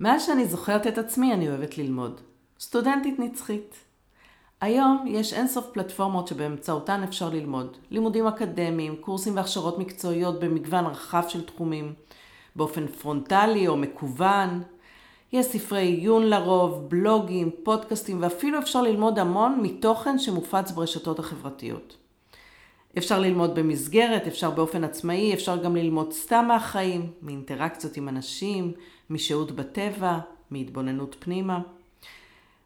מאז שאני זוכרת את עצמי אני אוהבת ללמוד. סטודנטית נצחית. היום יש אינסוף פלטפורמות שבאמצעותן אפשר ללמוד. לימודים אקדמיים, קורסים והכשרות מקצועיות במגוון רחב של תחומים, באופן פרונטלי או מקוון. יש ספרי עיון לרוב, בלוגים, פודקאסטים ואפילו אפשר ללמוד המון מתוכן שמופץ ברשתות החברתיות. אפשר ללמוד במסגרת, אפשר באופן עצמאי, אפשר גם ללמוד סתם מהחיים, מאינטראקציות עם אנשים, משהות בטבע, מהתבוננות פנימה.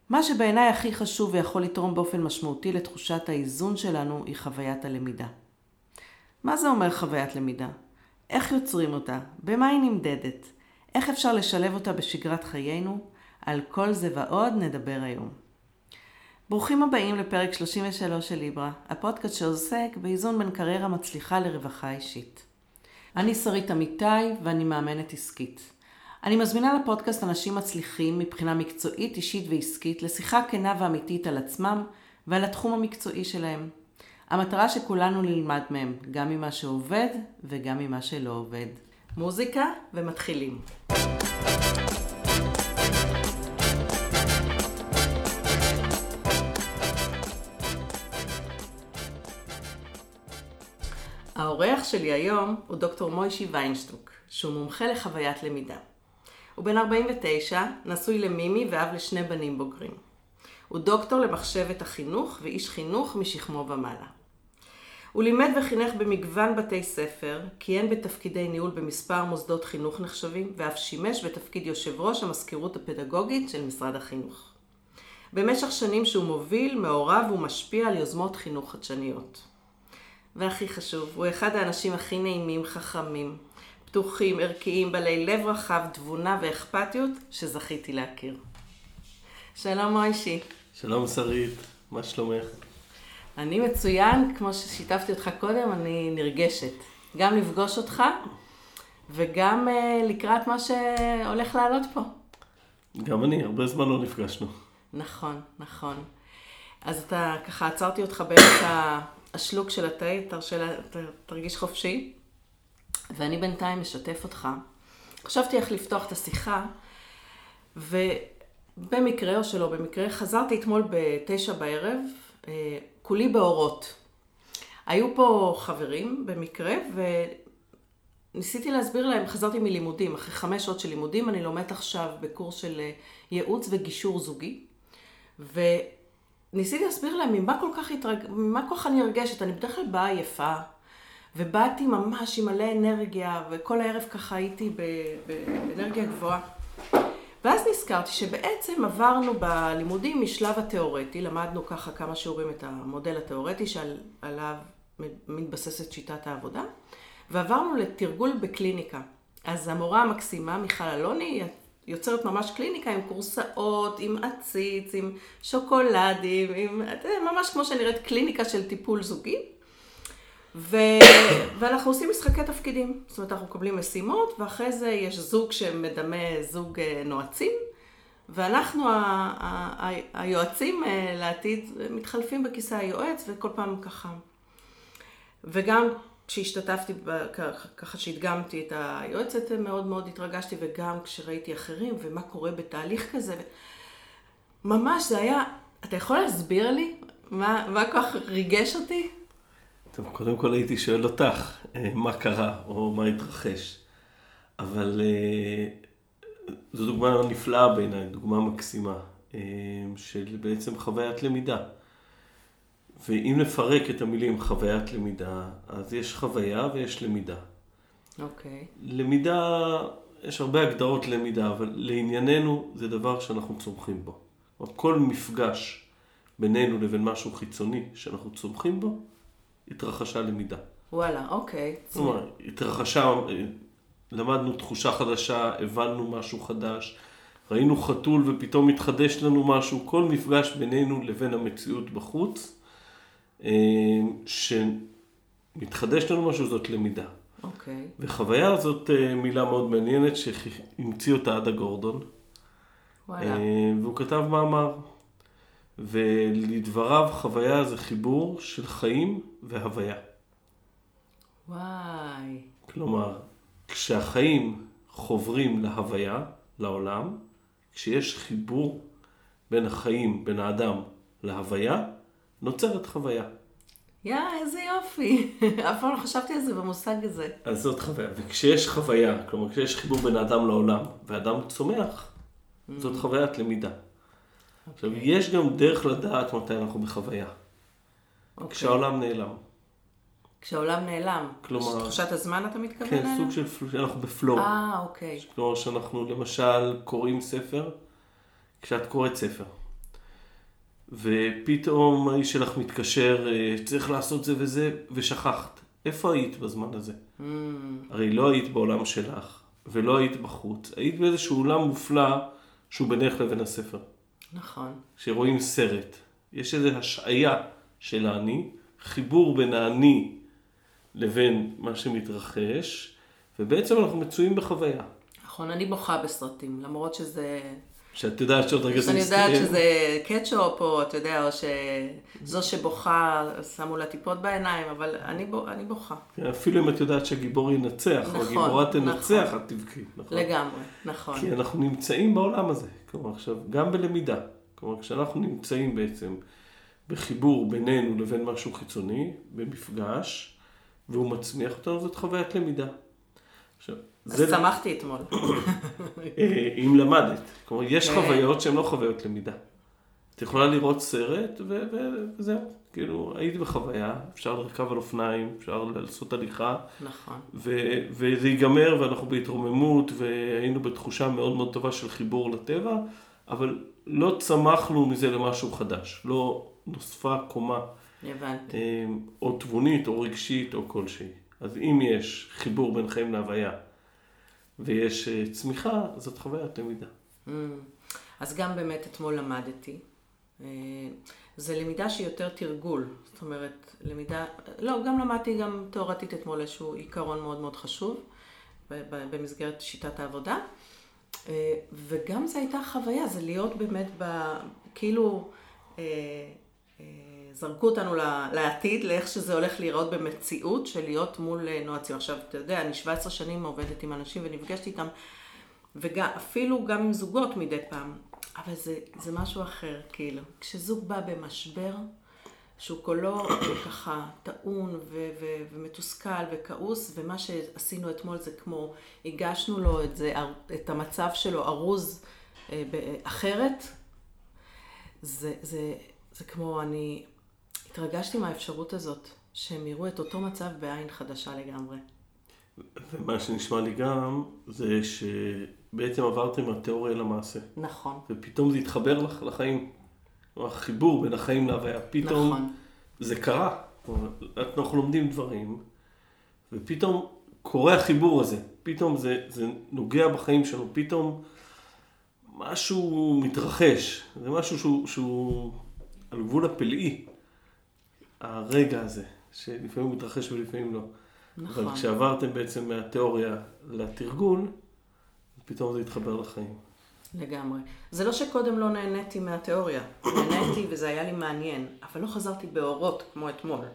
מה שבעיניי הכי חשוב ויכול לתרום באופן משמעותי לתחושת האיזון שלנו היא חוויית הלמידה. מה זה אומר חוויית למידה? איך יוצרים אותה? במה היא נמדדת? איך אפשר לשלב אותה בשגרת חיינו? על כל זה ועוד נדבר היום. ברוכים הבאים לפרק 33 של ליברה, הפודקאסט שעוסק באיזון בין קריירה מצליחה לרווחה אישית. אני שרית אמיתי ואני מאמנת עסקית. אני מזמינה לפודקאסט אנשים מצליחים מבחינה מקצועית, אישית ועסקית לשיחה כנה ואמיתית על עצמם ועל התחום המקצועי שלהם. המטרה שכולנו נלמד מהם, גם ממה שעובד וגם ממה שלא עובד. מוזיקה ומתחילים. האורח שלי היום הוא דוקטור מוישי ויינשטוק, שהוא מומחה לחוויית למידה. הוא בן 49, נשוי למימי ואב לשני בנים בוגרים. הוא דוקטור למחשבת החינוך ואיש חינוך משכמו ומעלה. הוא לימד וחינך במגוון בתי ספר, כיהן בתפקידי ניהול במספר מוסדות חינוך נחשבים, ואף שימש בתפקיד יושב ראש המזכירות הפדגוגית של משרד החינוך. במשך שנים שהוא מוביל, מעורב ומשפיע על יוזמות חינוך חדשניות. והכי חשוב, הוא אחד האנשים הכי נעימים, חכמים, פתוחים, ערכיים, בעלי לב רחב, תבונה ואכפתיות שזכיתי להכיר. שלום מוישי. שלום שרית, מה שלומך? אני מצוין, כמו ששיתפתי אותך קודם, אני נרגשת. גם לפגוש אותך וגם uh, לקראת מה שהולך לעלות פה. גם אני, הרבה זמן לא נפגשנו. נכון, נכון. אז אתה, ככה עצרתי אותך באמצע השלוק של התה, תרגיש חופשי. ואני בינתיים אשתף אותך. חשבתי איך לפתוח את השיחה, ובמקרה או שלא במקרה, חזרתי אתמול בתשע בערב, אה, כולי באורות. היו פה חברים במקרה, וניסיתי להסביר להם, חזרתי מלימודים, אחרי חמש שעות של לימודים, אני לומדת עכשיו בקורס של אה, ייעוץ וגישור זוגי, וניסיתי להסביר להם ממה כל כך, התרג... ממה כל כך אני נרגשת, אני בדרך כלל באה יפה, ובאתי ממש עם מלא אנרגיה, וכל הערב ככה הייתי באנרגיה גבוהה. ואז נזכרתי שבעצם עברנו בלימודים משלב התיאורטי, למדנו ככה כמה שיעורים את המודל התיאורטי שעליו מתבססת שיטת העבודה, ועברנו לתרגול בקליניקה. אז המורה המקסימה, מיכל אלוני, יוצרת ממש קליניקה עם קורסאות, עם עציץ, עם שוקולדים, עם, ממש כמו שנראית קליניקה של טיפול זוגי. ו... ואנחנו עושים משחקי תפקידים. זאת אומרת, אנחנו מקבלים משימות, ואחרי זה יש זוג שמדמה זוג אה, נועצים, ואנחנו, ה... ה... ה... היועצים אה, לעתיד, מתחלפים בכיסא היועץ, וכל פעם ככה. וגם כשהשתתפתי, ככה שהדגמתי את היועצת, מאוד מאוד התרגשתי, וגם כשראיתי אחרים, ומה קורה בתהליך כזה. ממש, זה היה, אתה יכול להסביר לי מה, מה כל כך ריגש אותי? טוב, קודם כל הייתי שואל אותך, אה, מה קרה או מה התרחש. אבל אה, זו דוגמה נפלאה בעיניי, דוגמה מקסימה, אה, של בעצם חוויית למידה. ואם נפרק את המילים חוויית למידה, אז יש חוויה ויש למידה. אוקיי. Okay. למידה, יש הרבה הגדרות למידה, אבל לענייננו זה דבר שאנחנו צומחים בו. כל מפגש בינינו לבין משהו חיצוני שאנחנו צומחים בו, התרחשה למידה. וואלה, אוקיי. אומרת, התרחשה, למדנו תחושה חדשה, הבנו משהו חדש, ראינו חתול ופתאום התחדש לנו משהו, כל מפגש בינינו לבין המציאות בחוץ, אה, שמתחדש לנו משהו זאת למידה. אוקיי. וחוויה זאת אה, מילה מאוד מעניינת שהמציא אותה עדה גורדון. וואלה. אה, והוא כתב מאמר. ולדבריו חוויה זה חיבור של חיים והוויה. וואי. כלומר, כשהחיים חוברים להוויה, לעולם, כשיש חיבור בין החיים, בין האדם להוויה, נוצרת חוויה. יא, איזה יופי. אף פעם לא חשבתי על זה במושג הזה. אז זאת חוויה. וכשיש חוויה, כלומר כשיש חיבור בין האדם לעולם, ואדם צומח, זאת חוויית למידה. עכשיו. יש גם דרך לדעת מתי אנחנו בחוויה. אוקיי. כשהעולם נעלם. כשהעולם נעלם. כלומר- תחושת הזמן אתה מתכוון כן, אליה? סוג של, פל- שאנחנו בפלואו. אה, אוקיי. כלומר שאנחנו למשל קוראים ספר, כשאת קוראת ספר, ופתאום האיש שלך מתקשר, אה, צריך לעשות זה וזה, ושכחת. איפה היית בזמן הזה? Mm, הרי לא היית בעולם שלך, ולא היית בחוץ. היית באיזשהו עולם מופלא שהוא בינך לבין הספר. נכון. כשרואים סרט, יש איזו השעיה של האני, חיבור בין האני לבין מה שמתרחש, ובעצם אנחנו מצויים בחוויה. נכון, אני בוכה בסרטים, למרות שזה... שאת יודעת שעוד רגע זה שאני יודעת מסתיים. שזה קטשופ, או אתה יודע, או שזו שבוכה, שמו לה טיפות בעיניים, אבל אני, בו, אני בוכה. אפילו אם את יודעת שהגיבור ינצח, או נכון, הגיבורה תנצח, נכון. את תבכי. נכון? לגמרי, נכון. כי אנחנו נמצאים בעולם הזה. כלומר, עכשיו, גם בלמידה. כלומר, כשאנחנו נמצאים בעצם בחיבור בינינו לבין משהו חיצוני, במפגש, והוא מצמיח אותנו, זאת חוויית למידה. עכשיו, אז זה שמחתי אתמול. אה, אם למדת. כלומר, יש כן. חוויות שהן לא חוויות למידה. את יכולה לראות סרט, וזהו. כאילו, היית בחוויה, אפשר לרכב על אופניים, אפשר לעשות הליכה, נכון. ו- וזה ייגמר ואנחנו בהתרוממות והיינו בתחושה מאוד מאוד טובה של חיבור לטבע, אבל לא צמחנו מזה למשהו חדש, לא נוספה קומה הבנתי. אה, או תבונית או רגשית או כלשהי. אז אם יש חיבור בין חיים להוויה ויש אה, צמיחה, זאת חוויית למידה. Mm. אז גם באמת אתמול למדתי. אה, זה למידה שהיא יותר תרגול. זאת אומרת, למידה... לא, גם למדתי גם תיאורטית אתמול איזשהו עיקרון מאוד מאוד חשוב במסגרת שיטת העבודה. אה, וגם זו הייתה חוויה, זה להיות באמת ב... כאילו... אה, זרקו אותנו לעתיד, לאיך שזה הולך להיראות במציאות, של להיות מול נועצים. עכשיו, אתה יודע, אני 17 שנים עובדת עם אנשים ונפגשת איתם, ואפילו גם עם זוגות מדי פעם, אבל זה, זה משהו אחר, כאילו. כשזוג בא במשבר, שהוא כולו ככה טעון ו- ו- ומתוסכל וכעוס, ומה שעשינו אתמול זה כמו, הגשנו לו את, זה, את המצב שלו ארוז אה, אחרת, זה, זה, זה כמו, אני התרגשתי מהאפשרות הזאת, שהם יראו את אותו מצב בעין חדשה לגמרי. ומה שנשמע לי גם, זה שבעצם עברתם מהתיאוריה למעשה, נכון, ופתאום זה התחבר לך לחיים. החיבור בין החיים להוויה, פתאום נכון, זה קרה. אנחנו לומדים דברים, ופתאום קורה החיבור הזה. פתאום זה, זה נוגע בחיים שלנו, פתאום משהו מתרחש. זה משהו שהוא, שהוא על גבול הפלאי, הרגע הזה, שלפעמים מתרחש ולפעמים לא. נכון. אבל כשעברתם בעצם מהתיאוריה לתרגול, פתאום זה התחבר לחיים. לגמרי. זה לא שקודם לא נהניתי מהתיאוריה, נהניתי וזה היה לי מעניין, אבל לא חזרתי באורות כמו אתמול.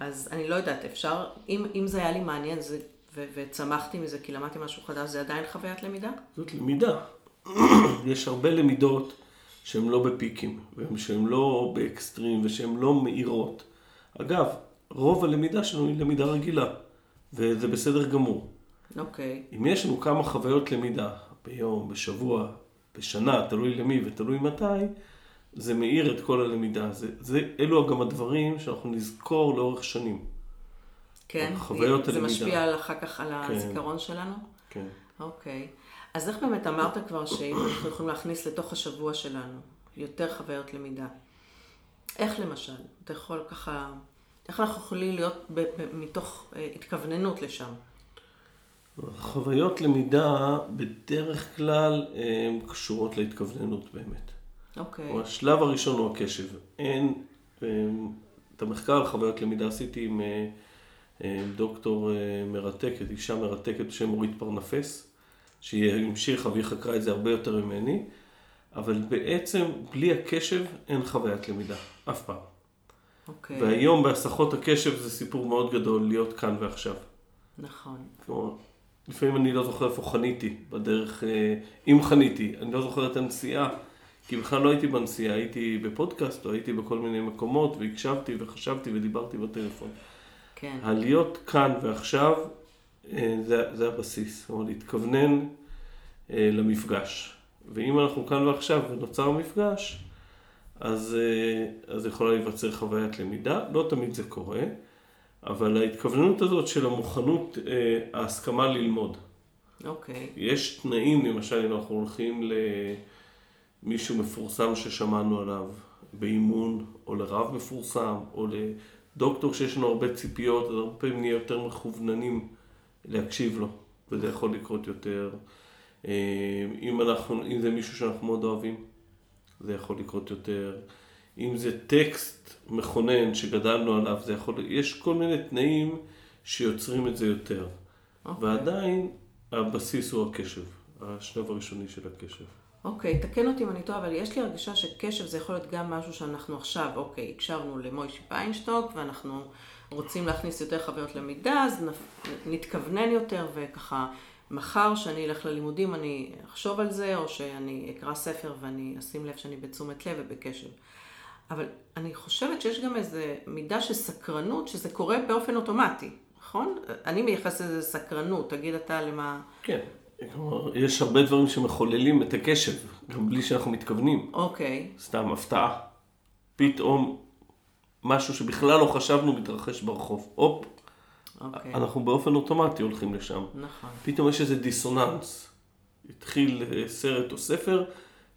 אז אני לא יודעת, אפשר, אם, אם זה היה לי מעניין זה, ו, וצמחתי מזה כי למדתי משהו חדש, זה עדיין חוויית למידה? זאת למידה. יש הרבה למידות שהן לא בפיקים, שהן לא באקסטרים ושהן לא מהירות. אגב, רוב הלמידה שלנו היא למידה רגילה, וזה בסדר גמור. אוקיי, אם יש לנו כמה חוויות למידה ביום, בשבוע, בשנה, תלוי למי ותלוי מתי, זה מאיר את כל הלמידה. זה, זה, אלו גם הדברים שאנחנו נזכור לאורך שנים. כן? חוויות זה הלמידה. משפיע על, אחר כך על כן. הזיכרון שלנו? כן. אוקיי. אז איך באמת אמרת כבר שאם אנחנו יכולים להכניס לתוך השבוע שלנו יותר חוויות למידה? איך למשל? אתה יכול ככה... איך אנחנו יכולים להיות ב- ב- מתוך אה, התכווננות לשם? חוויות למידה בדרך כלל הן קשורות להתכווננות באמת. אוקיי. או השלב הראשון הוא הקשב. אין, אמ, את המחקר על חוויות למידה עשיתי עם אה, אה, דוקטור אה, מרתקת, אישה מרתקת בשם אורית פרנפס, שהיא המשיכה והיא חקרה את זה הרבה יותר ממני, אבל בעצם בלי הקשב אין חוויית למידה, אף פעם. אוקיי. והיום בהסחות הקשב זה סיפור מאוד גדול להיות כאן ועכשיו. נכון. כלומר, לפעמים אני לא זוכר איפה חניתי בדרך, אה, אם חניתי, אני לא זוכר את הנסיעה, כי בכלל לא הייתי בנסיעה, הייתי בפודקאסט, או הייתי בכל מיני מקומות, והקשבתי וחשבתי ודיברתי בטלפון. כן. הלהיות כאן ועכשיו, אה, זה, זה הבסיס, זאת אומרת, להתכוונן אה, למפגש. ואם אנחנו כאן ועכשיו ונוצר מפגש, אז, אז יכולה להיווצר חוויית למידה, לא תמיד זה קורה, אבל ההתכווננות הזאת של המוכנות, ההסכמה ללמוד. אוקיי. יש תנאים, למשל, אם אנחנו הולכים למישהו מפורסם ששמענו עליו באימון, או לרב מפורסם, או לדוקטור שיש לנו הרבה ציפיות, אז הרבה פעמים נהיה יותר מכווננים להקשיב לו, וזה יכול לקרות יותר. אה, אם, אנחנו, אם זה מישהו שאנחנו מאוד אוהבים, זה יכול לקרות יותר. אם זה טקסט מכונן שגדלנו עליו, זה יכול... יש כל מיני תנאים שיוצרים את זה יותר. Okay. אוקיי. ועדיין הבסיס הוא הקשב, השלב הראשוני של הקשב. אוקיי, תקן אותי אם אני טועה, אבל יש לי הרגשה שקשב זה יכול להיות גם משהו שאנחנו עכשיו, אוקיי, הקשבנו למוישי פיינשטוק, ואנחנו רוצים להכניס יותר חוויות למידה, אז נתכוונן יותר, וככה, מחר שאני אלך ללימודים אני אחשוב על זה, או שאני אקרא ספר ואני אשים לב שאני בתשומת לב ובקשב. אבל אני חושבת שיש גם איזו מידה של סקרנות, שזה קורה באופן אוטומטי, נכון? אני מייחסת לזה סקרנות, תגיד אתה למה... כן, כלומר, יש הרבה דברים שמחוללים את הקשב, גם בלי שאנחנו מתכוונים. אוקיי. סתם הפתעה. פתאום משהו שבכלל לא חשבנו מתרחש ברחוב. הופ, אוקיי. אנחנו באופן אוטומטי הולכים לשם. נכון. פתאום יש איזה דיסוננס. התחיל אה, סרט או ספר,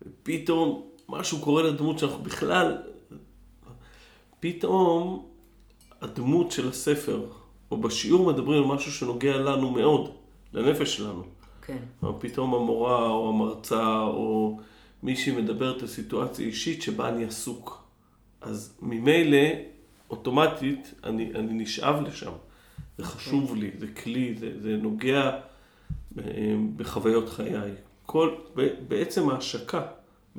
ופתאום משהו קורה לדמות שאנחנו בכלל... פתאום הדמות של הספר, או בשיעור מדברים על משהו שנוגע לנו מאוד, לנפש שלנו. כן. או פתאום המורה או המרצה או מישהי מדברת על סיטואציה אישית שבה אני עסוק. אז ממילא, אוטומטית, אני, אני נשאב לשם. זה חשוב לי, זה כלי, זה, זה נוגע אה, בחוויות חיי. כל, בעצם ההשקה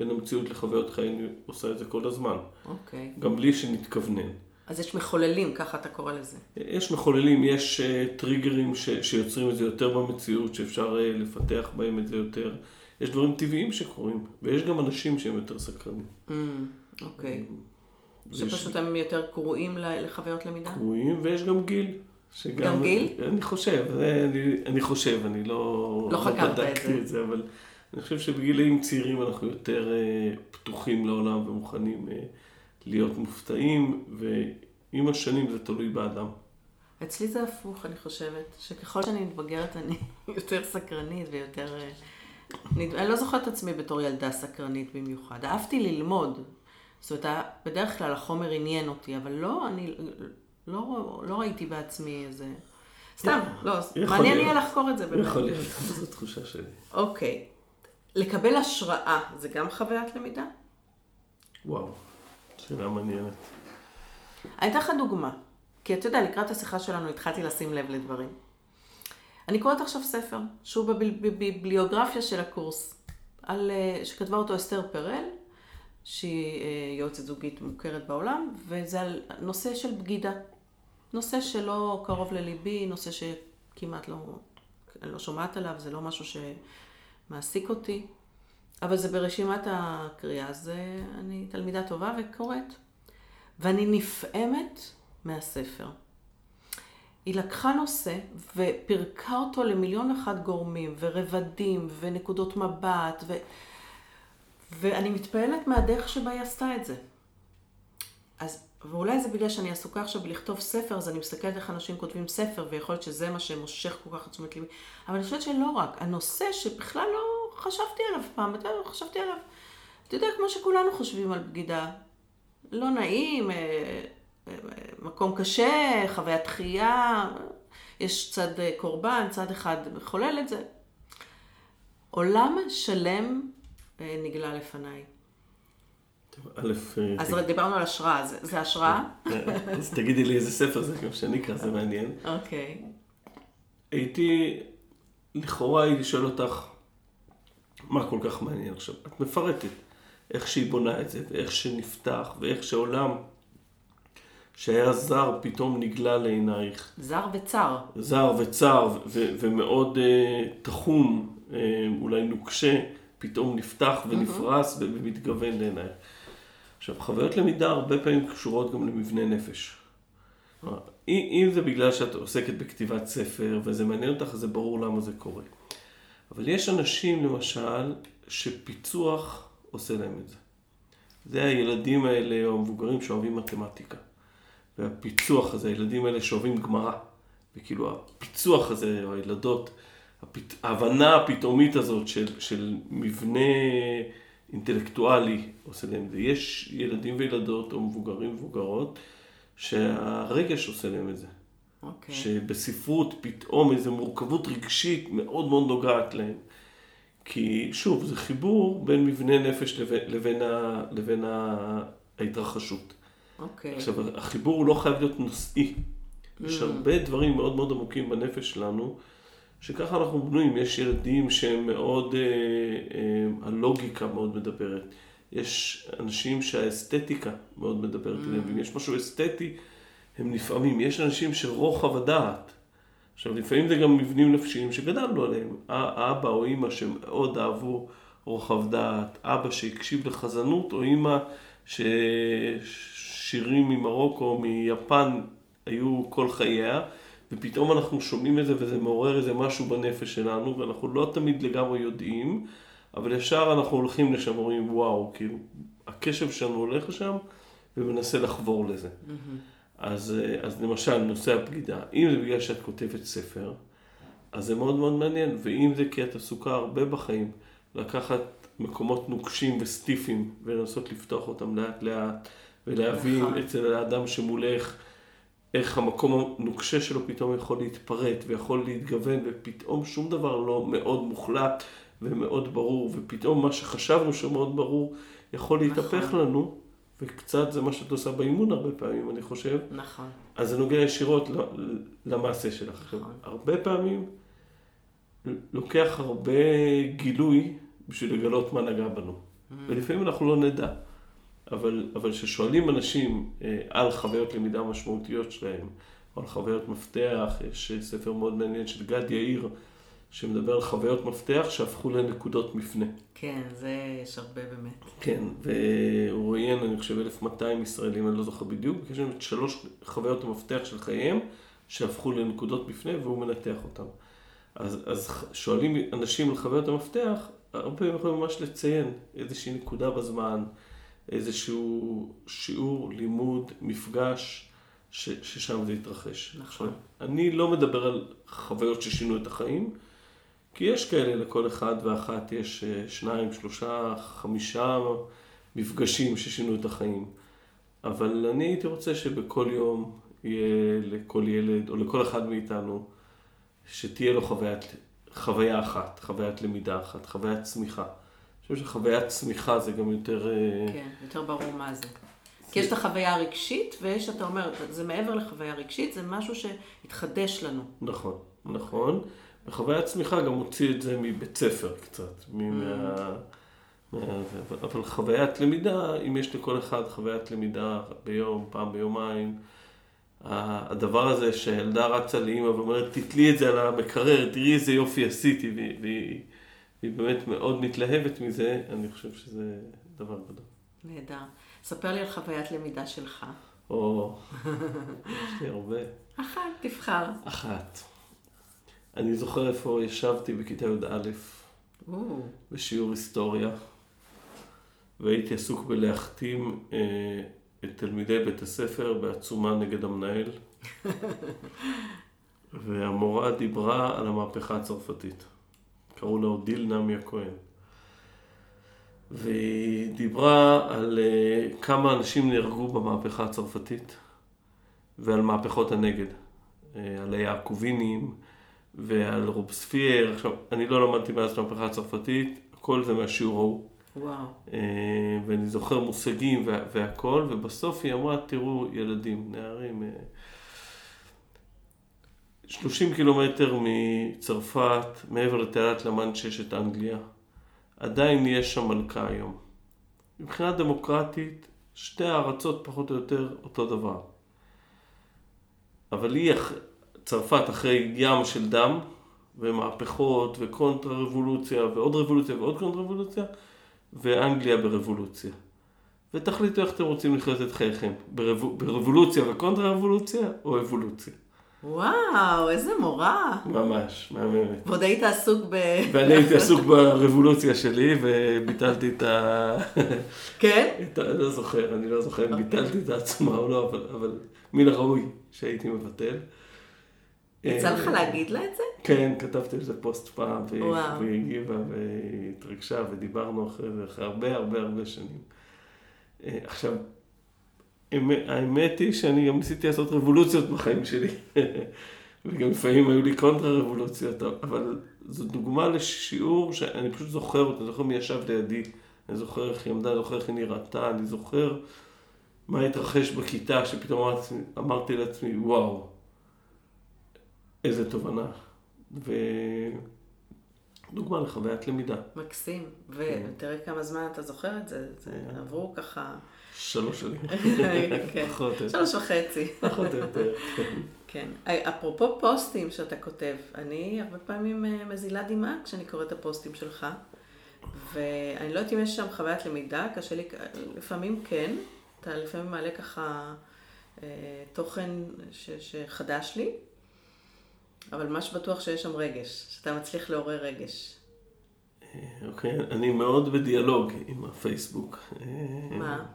בין המציאות לחוויות חיי, אני עושה את זה כל הזמן. אוקיי. גם בלי שנתכוונן. אז יש מחוללים, ככה אתה קורא לזה. יש מחוללים, יש uh, טריגרים ש, שיוצרים את זה יותר במציאות, שאפשר uh, לפתח בהם את זה יותר. יש דברים טבעיים שקורים, ויש גם אנשים שהם יותר סקרנים. Mm, אוקיי. ויש- שפשוט הם יותר קרואים לחוויות למידה? קרויים, ויש גם גיל. שגם, גם גיל? אני חושב, אני, אני חושב, אני לא, לא חקרת את זה. את זה, אבל אני חושב שבגילאים צעירים אנחנו יותר uh, פתוחים לעולם ומוכנים uh, להיות מופתעים, ועם השנים זה תלוי באדם. אצלי זה הפוך, אני חושבת, שככל שאני מתבגרת אני יותר סקרנית ויותר... אה, אני, לא זוכרת את עצמי בתור ילדה סקרנית במיוחד. אהבתי ללמוד. זאת אומרת, בדרך כלל החומר עניין אותי, אבל לא, אני לא, לא ראיתי בעצמי איזה... סתם, לא, מעניין. יהיה לחקור את זה באמת. יכול להיות, זו תחושה שלי. אוקיי. לקבל השראה זה גם חוויית למידה? וואו, שאלה מעניינת. אני אתן לך דוגמה. כי אתה יודע, לקראת השיחה שלנו התחלתי לשים לב לדברים. אני קוראת עכשיו ספר, שהוא בביבליוגרפיה של הקורס, על, אה, שכתבה אותו אסתר פרל, שהיא אה, יועצת זוגית מוכרת בעולם, וזה על נושא של בגידה. נושא שלא קרוב לליבי, נושא שכמעט לא, לא שומעת עליו, זה לא משהו שמעסיק אותי, אבל זה ברשימת הקריאה, אז אה, אני תלמידה טובה וקוראת. ואני נפעמת מהספר. היא לקחה נושא ופירקה אותו למיליון ואחת גורמים ורבדים ונקודות מבט ו... ואני מתפעלת מהדרך שבה היא עשתה את זה. אז, ואולי זה בגלל שאני עסוקה עכשיו בלכתוב ספר, אז אני מסתכלת איך אנשים כותבים ספר, ויכול להיות שזה מה שמושך כל כך את תשומת. אבל אני חושבת שלא רק, הנושא שבכלל לא חשבתי עליו פעם, אתה יודע, לא חשבתי עליו. אתה יודע, כמו שכולנו חושבים על בגידה. לא נעים, אה, אה, מקום קשה, חוויית דחייה, יש צד אה, קורבן, צד אחד מחולל את זה. עולם שלם נגלה לפניי. א', אה, אז דיברנו על השראה, זה, זה השראה? אז תגידי לי איזה ספר זה, גם שאני אקרא, זה מעניין. אוקיי. הייתי, לכאורה הייתי שואל אותך, מה כל כך מעניין עכשיו? את מפרטת איך שהיא בונה את זה, ואיך שנפתח, ואיך שעולם שהיה זר פתאום נגלה לעינייך. זר וצר. זר וצר ו- ומאוד uh, תחום, uh, אולי נוקשה, פתאום נפתח ונפרס mm-hmm. ומתגוון לעינייך. עכשיו, חוויות למידה הרבה פעמים קשורות גם למבנה נפש. אם זה בגלל שאת עוסקת בכתיבת ספר וזה מעניין אותך, זה ברור למה זה קורה. אבל יש אנשים, למשל, שפיצוח עושה להם את זה. זה הילדים האלה, או המבוגרים שאוהבים מתמטיקה. והפיצוח הזה, הילדים האלה שאוהבים גמרא. וכאילו הפיצוח הזה, או הילדות. ההבנה הפתאומית הזאת של, של מבנה אינטלקטואלי עושה להם את זה. יש ילדים וילדות, או מבוגרים ומבוגרות, שהרגש עושה להם את זה. Okay. אוקיי. שבספרות פתאום איזו מורכבות רגשית מאוד מאוד נוגעת להם. כי שוב, זה חיבור בין מבנה נפש לבין, לבין, ה, לבין ההתרחשות. אוקיי. Okay. עכשיו, החיבור הוא לא חייב להיות נושאי. Mm. יש הרבה דברים מאוד מאוד עמוקים בנפש שלנו, שככה אנחנו בנויים. יש ילדים שהם מאוד, אה, אה, הלוגיקה מאוד מדברת. יש אנשים שהאסתטיקה מאוד מדברת אליהם, mm. ואם יש משהו אסתטי, הם נפעמים. יש אנשים שרוחב הדעת, עכשיו לפעמים זה גם מבנים נפשיים שגדלנו עליהם. האבא או אימא שמאוד אהבו רוחב דעת, אבא שהקשיב לחזנות, או אימא ששירים ממרוקו או מיפן היו כל חייה, ופתאום אנחנו שומעים את זה וזה מעורר איזה משהו בנפש שלנו, ואנחנו לא תמיד לגמרי יודעים. אבל ישר אנחנו הולכים לשם, אומרים וואו, כאילו, הקשב שלנו הולך לשם ומנסה לחבור לזה. Mm-hmm. אז, אז למשל, נושא הבגידה, אם זה בגלל שאת כותבת ספר, אז זה מאוד מאוד מעניין, ואם זה כי את עסוקה הרבה בחיים, לקחת מקומות נוקשים וסטיפים ולנסות לפתוח אותם לאט לאט, ולהבין נכון. אצל האדם שמולך איך המקום הנוקשה שלו פתאום יכול להתפרט ויכול להתגוון, ופתאום שום דבר לא מאוד מוחלט, ומאוד ברור, ופתאום מה שחשבנו שמאוד ברור יכול להתהפך נכון. לנו, וקצת זה מה שאת עושה באימון הרבה פעמים, אני חושב. נכון. אז זה נוגע ישירות למעשה שלך. נכון. הרבה פעמים לוקח הרבה גילוי בשביל לגלות מה נגע בנו. Mm. ולפעמים אנחנו לא נדע. אבל כששואלים אנשים אה, על חוויות למידה משמעותיות שלהם, או על חוויות מפתח, יש ספר מאוד מעניין של גד יאיר, שמדבר על חוויות מפתח שהפכו לנקודות מפנה. כן, זה יש הרבה באמת. כן, והוא ראיין, אני חושב, 1,200 ישראלים, אני לא זוכר בדיוק, יש לנו את שלוש חוויות המפתח של חייהם, שהפכו לנקודות מפנה, והוא מנתח אותן. אז, אז שואלים אנשים על חוויות המפתח, הרבה פעמים יכולים ממש לציין איזושהי נקודה בזמן, איזשהו שיעור, לימוד, מפגש, ש, ששם זה התרחש. נכון. אני לא מדבר על חוויות ששינו את החיים, כי יש כאלה לכל אחד ואחת, יש אה, שניים, שלושה, חמישה מפגשים ששינו את החיים. אבל אני הייתי רוצה שבכל יום יהיה לכל ילד, או לכל אחד מאיתנו, שתהיה לו חוויית, חוויה אחת, חוויית למידה אחת, חוויית צמיחה. חושב שחוויית צמיחה זה גם יותר... אה, כן, יותר ברור מה זה. כי יש את החוויה הרגשית, ויש, אתה אומר, זה מעבר לחוויה רגשית, זה משהו שהתחדש לנו. נכון, נכון. וחוויית צמיחה גם הוציא את זה מבית ספר קצת. Mm. אבל חוויית למידה, אם יש לכל אחד חוויית למידה ביום, פעם ביומיים, הדבר הזה שהילדה רצה לאימא ואומרת, תתלי את זה על המקרר, תראי איזה יופי עשיתי, והיא, והיא באמת מאוד מתלהבת מזה, אני חושב שזה דבר גדול. נהדר. ספר לי על חוויית למידה שלך. או, יש לי הרבה. אחת, תבחר. אחת. אני זוכר איפה ישבתי בכיתה י"א, בשיעור היסטוריה, והייתי עסוק בלהחתים אה, את תלמידי בית הספר בעצומה נגד המנהל, והמורה דיברה על המהפכה הצרפתית. קראו לה אודיל נמי הכהן. והיא דיברה על uh, כמה אנשים נהרגו במהפכה הצרפתית ועל מהפכות הנגד, uh, על היעקובינים, ועל רובספייר. עכשיו, אני לא למדתי מאז המהפכה הצרפתית, הכל זה מהשיעור ההוא. וואו. אה, ואני זוכר מושגים וה, והכל, ובסוף היא אמרה, תראו, ילדים, נערים, 30 אה, קילומטר מצרפת, מעבר לתעלת למאנצ'ה אנגליה, עדיין יש שם מלכה היום. מבחינה דמוקרטית, שתי הארצות פחות או יותר אותו דבר. אבל היא, צרפת אחרי ים של דם, ומהפכות, וקונטרה רבולוציה, ועוד רבולוציה ועוד קונטרה רבולוציה, ואנגליה ברבולוציה. ותחליטו איך אתם רוצים לחיות את חייכם, ברב... ברבולוציה וקונטרה רבולוציה, או אבולוציה. וואו, איזה מורה. ממש, מהממת. ועוד היית עסוק ב... ואני הייתי עסוק ברבולוציה שלי, וביטלתי את ה... כן? את ה... לא זוכר, אני לא זוכר אם ביטלתי את העצמה או לא, אבל, אבל מן הראוי שהייתי מבטל. יצא לך להגיד לה את זה? כן, כתבתי על זה פוסט פעם, והיא הגיבה והתרגשה, ודיברנו אחרי זה, אחרי הרבה הרבה הרבה שנים. אה, עכשיו, האמת היא שאני גם ניסיתי לעשות רבולוציות בחיים שלי. וגם לפעמים היו לי קונטרה רבולוציות, אבל זו דוגמה לשיעור שאני פשוט זוכר אותו, אני זוכר מי ישב לידי, אני זוכר איך היא עמדה, אני זוכר איך היא נראתה, אני זוכר מה התרחש בכיתה, שפתאום אמרתי לעצמי, וואו, איזה תובנה. ודוגמה לחוויית למידה. מקסים. ותראה כמה זמן אתה זוכר את זה, זה כן. עברו ככה... שלוש שנים. כן. שלוש וחצי. פחות או יותר. כן. אפרופו פוסטים שאתה כותב, אני הרבה פעמים אה, מזילה דמעה כשאני קוראת את הפוסטים שלך. ואני לא יודעת אם יש שם חוויית למידה, קשה לי, לפעמים כן, אתה לפעמים מעלה ככה אה, תוכן ש, שחדש לי, אבל מה שבטוח שיש שם רגש, שאתה מצליח לעורר רגש. אוקיי, okay, אני מאוד בדיאלוג עם הפייסבוק. מה?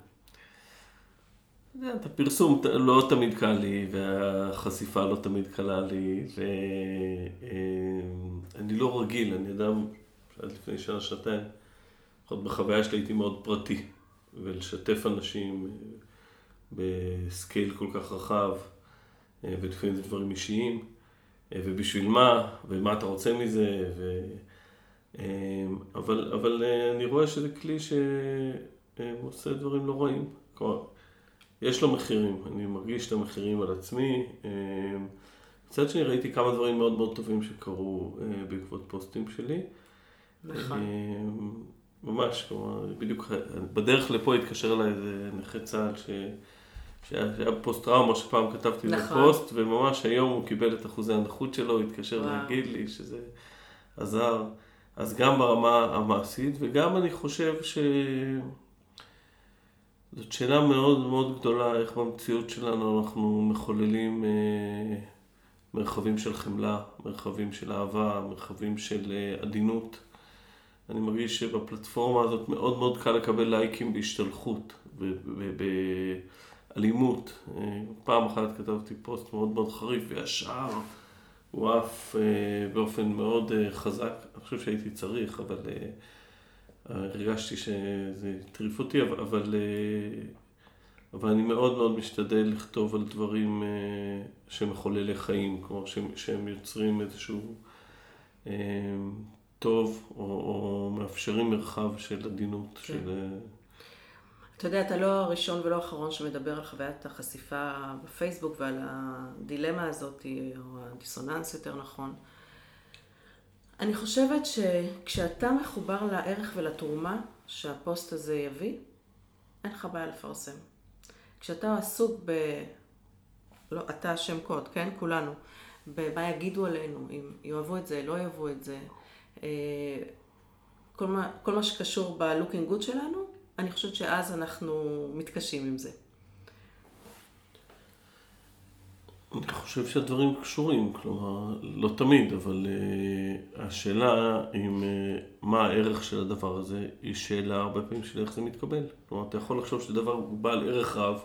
את הפרסום לא תמיד קל לי, והחשיפה לא תמיד קלה לי, ואני לא רגיל, אני אדם, עד לפני שנה, שנתיים, לפחות בחוויה שלי הייתי מאוד פרטי, ולשתף אנשים בסקייל כל כך רחב, ולפעמים זה דברים אישיים. אה, ובשביל מה, ומה אתה רוצה מזה, ו... אה, אבל, אבל אה, אני רואה שזה כלי שעושה דברים לא רעים. כלומר, יש לו מחירים, אני מרגיש את המחירים על עצמי. מצד שני ראיתי כמה דברים מאוד מאוד טובים שקרו בעקבות פוסטים שלי. נכון. ממש, כלומר, בדיוק בדרך לפה התקשר אליי איזה נכה צה"ל ש... שהיה פוסט טראומה שפעם כתבתי נכון. פוסט, וממש היום הוא קיבל את אחוזי הנכות שלו, הוא התקשר וואו. להגיד לי שזה עזר. אז גם ברמה המעשית, וגם אני חושב ש... זאת שאלה מאוד מאוד גדולה, איך במציאות שלנו אנחנו מחוללים אה, מרחבים של חמלה, מרחבים של אהבה, מרחבים של אה, עדינות. אני מרגיש שבפלטפורמה הזאת מאוד מאוד קל לקבל לייקים בהשתלחות. ב- ב- ב- אלימות. אה, פעם אחת כתבתי פוסט מאוד מאוד חריף וישר הוא עף אה, באופן מאוד אה, חזק. אני חושב שהייתי צריך, אבל הרגשתי שזה הטריף אותי, אבל, אבל, אבל אני מאוד מאוד משתדל לכתוב על דברים שמחוללי חיים, כלומר שהם, שהם יוצרים איזשהו טוב או, או מאפשרים מרחב של עדינות. כן. של... אתה יודע, אתה לא הראשון ולא האחרון שמדבר על חוויית החשיפה בפייסבוק ועל הדילמה הזאת, או הדיסוננס יותר נכון. אני חושבת שכשאתה מחובר לערך ולתרומה שהפוסט הזה יביא, אין לך בעיה לפרסם. כשאתה עסוק ב... לא, אתה שם קוד, כן? כולנו. במה יגידו עלינו, אם יאהבו את זה, לא יאהבו את זה. אה, כל מה, כל מה שקשור ב looking good שלנו, אני חושבת שאז אנחנו מתקשים עם זה. אני חושב שהדברים קשורים, כלומר, לא תמיד, אבל uh, השאלה אם uh, מה הערך של הדבר הזה, היא שאלה הרבה פעמים של איך זה מתקבל. כלומר, אתה יכול לחשוב שדבר הוא בעל ערך רב,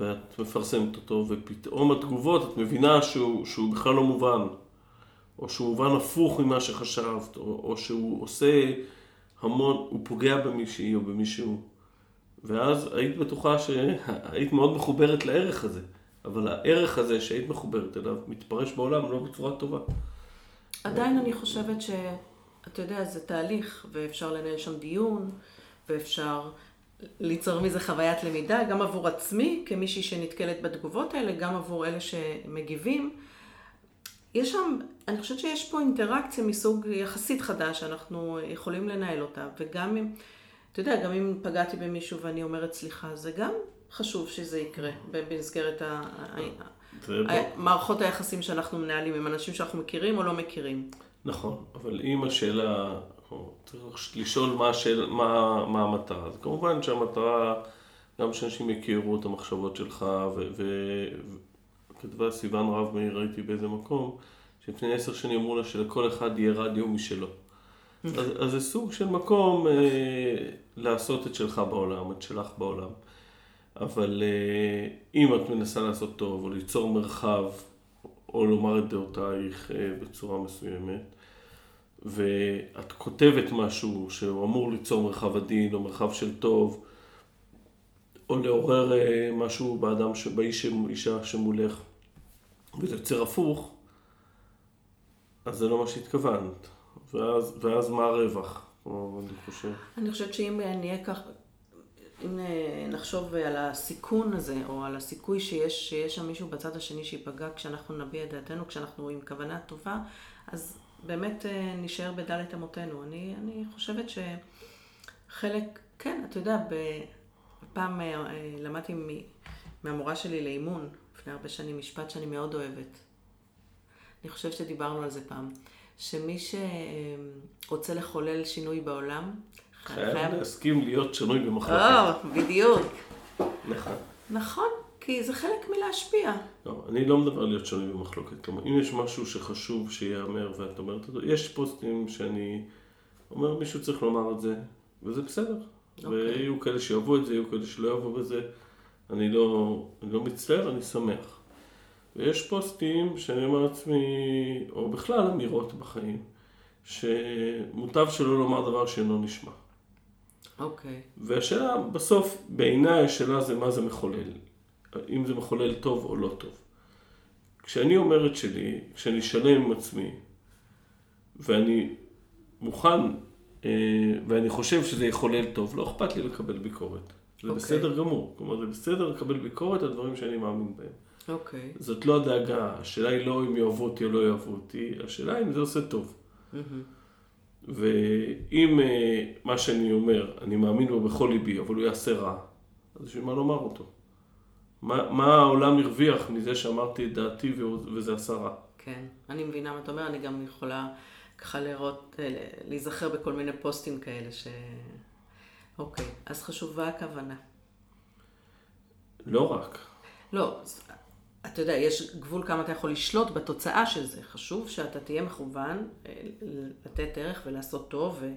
ואת מפרסמת אותו, ופתאום התגובות, את מבינה שהוא, שהוא בכלל לא מובן, או שהוא מובן הפוך ממה שחשבת, או, או שהוא עושה המון, הוא פוגע במישהי או במישהו. ואז היית בטוחה שהיית מאוד מחוברת לערך הזה. אבל הערך הזה שהיית מחוברת אליו מתפרש בעולם לא בצורה טובה. עדיין אני חושבת שאתה יודע, זה תהליך, ואפשר לנהל שם דיון, ואפשר ליצור מזה חוויית למידה, גם עבור עצמי, כמישהי שנתקלת בתגובות האלה, גם עבור אלה שמגיבים. יש שם, אני חושבת שיש פה אינטראקציה מסוג יחסית חדש שאנחנו יכולים לנהל אותה, וגם אם, אתה יודע, גם אם פגעתי במישהו ואני אומרת סליחה, זה גם חשוב שזה יקרה במסגרת ה... מערכות היחסים שאנחנו מנהלים עם אנשים שאנחנו מכירים או לא מכירים. נכון, אבל אם השאלה, צריך לשאול מה, השאל, מה, מה המטרה, אז כמובן שהמטרה, גם שאנשים יכירו את המחשבות שלך, וכתבה סיוון רב מאיר, ראיתי באיזה מקום, שלפני עשר שנים אמרו לה שלכל אחד יהיה רדיו משלו. אז, אז זה סוג של מקום אה, לעשות את שלך בעולם, את שלך בעולם. אבל אה, אם את מנסה לעשות טוב, או ליצור מרחב, או לומר את דעותייך אה, בצורה מסוימת, ואת כותבת משהו שהוא אמור ליצור מרחב עדין, או מרחב של טוב, או לעורר אה, משהו באדם, באיש, אישה שמולך, וזה יוצר הפוך, אז זה לא מה שהתכוונת. ואז, ואז מה הרווח? אני חושב. אני חושבת שאם אה, נהיה כך, אם אה, נחשוב על הסיכון הזה, או על הסיכוי שיש, שיש שם מישהו בצד השני שייפגע כשאנחנו נביע את דעתנו, כשאנחנו עם כוונה טובה, אז באמת אה, נישאר בדלת אמותינו. אני, אני חושבת שחלק, כן, אתה יודע, פעם אה, אה, למדתי מהמורה שלי לאימון, לפני הרבה שנים, משפט שאני מאוד אוהבת. אני חושבת שדיברנו על זה פעם. שמי שרוצה לחולל שינוי בעולם, חייב להסכים להיות שנוי במחלוקת. או, בדיוק. נכון. נכון, כי זה חלק מלהשפיע. לא, אני לא מדבר על להיות שנוי במחלוקת. כלומר, אם יש משהו שחשוב שייאמר ואת אומרת אותו, יש פוסטים שאני אומר, מישהו צריך לומר את זה, וזה בסדר. אוקיי. ויהיו כאלה שיאהבו את זה, יהיו כאלה שלא יאהבו בזה. אני לא, אני לא מצטער, אני שמח. ויש פוסטים שאני אומר לעצמי, או בכלל אמירות בחיים, שמוטב שלא לומר דבר שאינו נשמע. אוקיי. והשאלה בסוף, בעיניי השאלה זה מה זה מחולל. אם זה מחולל טוב או לא טוב. כשאני אומר את שלי, כשאני שלם עם עצמי, ואני מוכן, אה, ואני חושב שזה יחולל טוב, לא אכפת לי לקבל ביקורת. זה אוקיי. בסדר גמור. כלומר, זה בסדר לקבל ביקורת על דברים שאני מאמין בהם. אוקיי. זאת לא הדאגה, השאלה היא לא אם יאהבו אותי או לא יאהבו אותי, השאלה היא אם זה עושה טוב. מהמם. ואם אה, מה שאני אומר, אני מאמין בו בכל ליבי, אבל הוא יעשה רע, אז בשביל מה לומר אותו? מה, מה העולם הרוויח מזה שאמרתי את דעתי וזה עשה רע? כן, אני מבינה מה אתה אומר, אני גם יכולה ככה לראות, אה, להיזכר בכל מיני פוסטים כאלה ש... אוקיי, אז חשובה הכוונה. לא רק. לא, אתה יודע, יש גבול כמה אתה יכול לשלוט בתוצאה של זה. חשוב שאתה תהיה מכוון אה, לתת ערך ולעשות טוב, ו...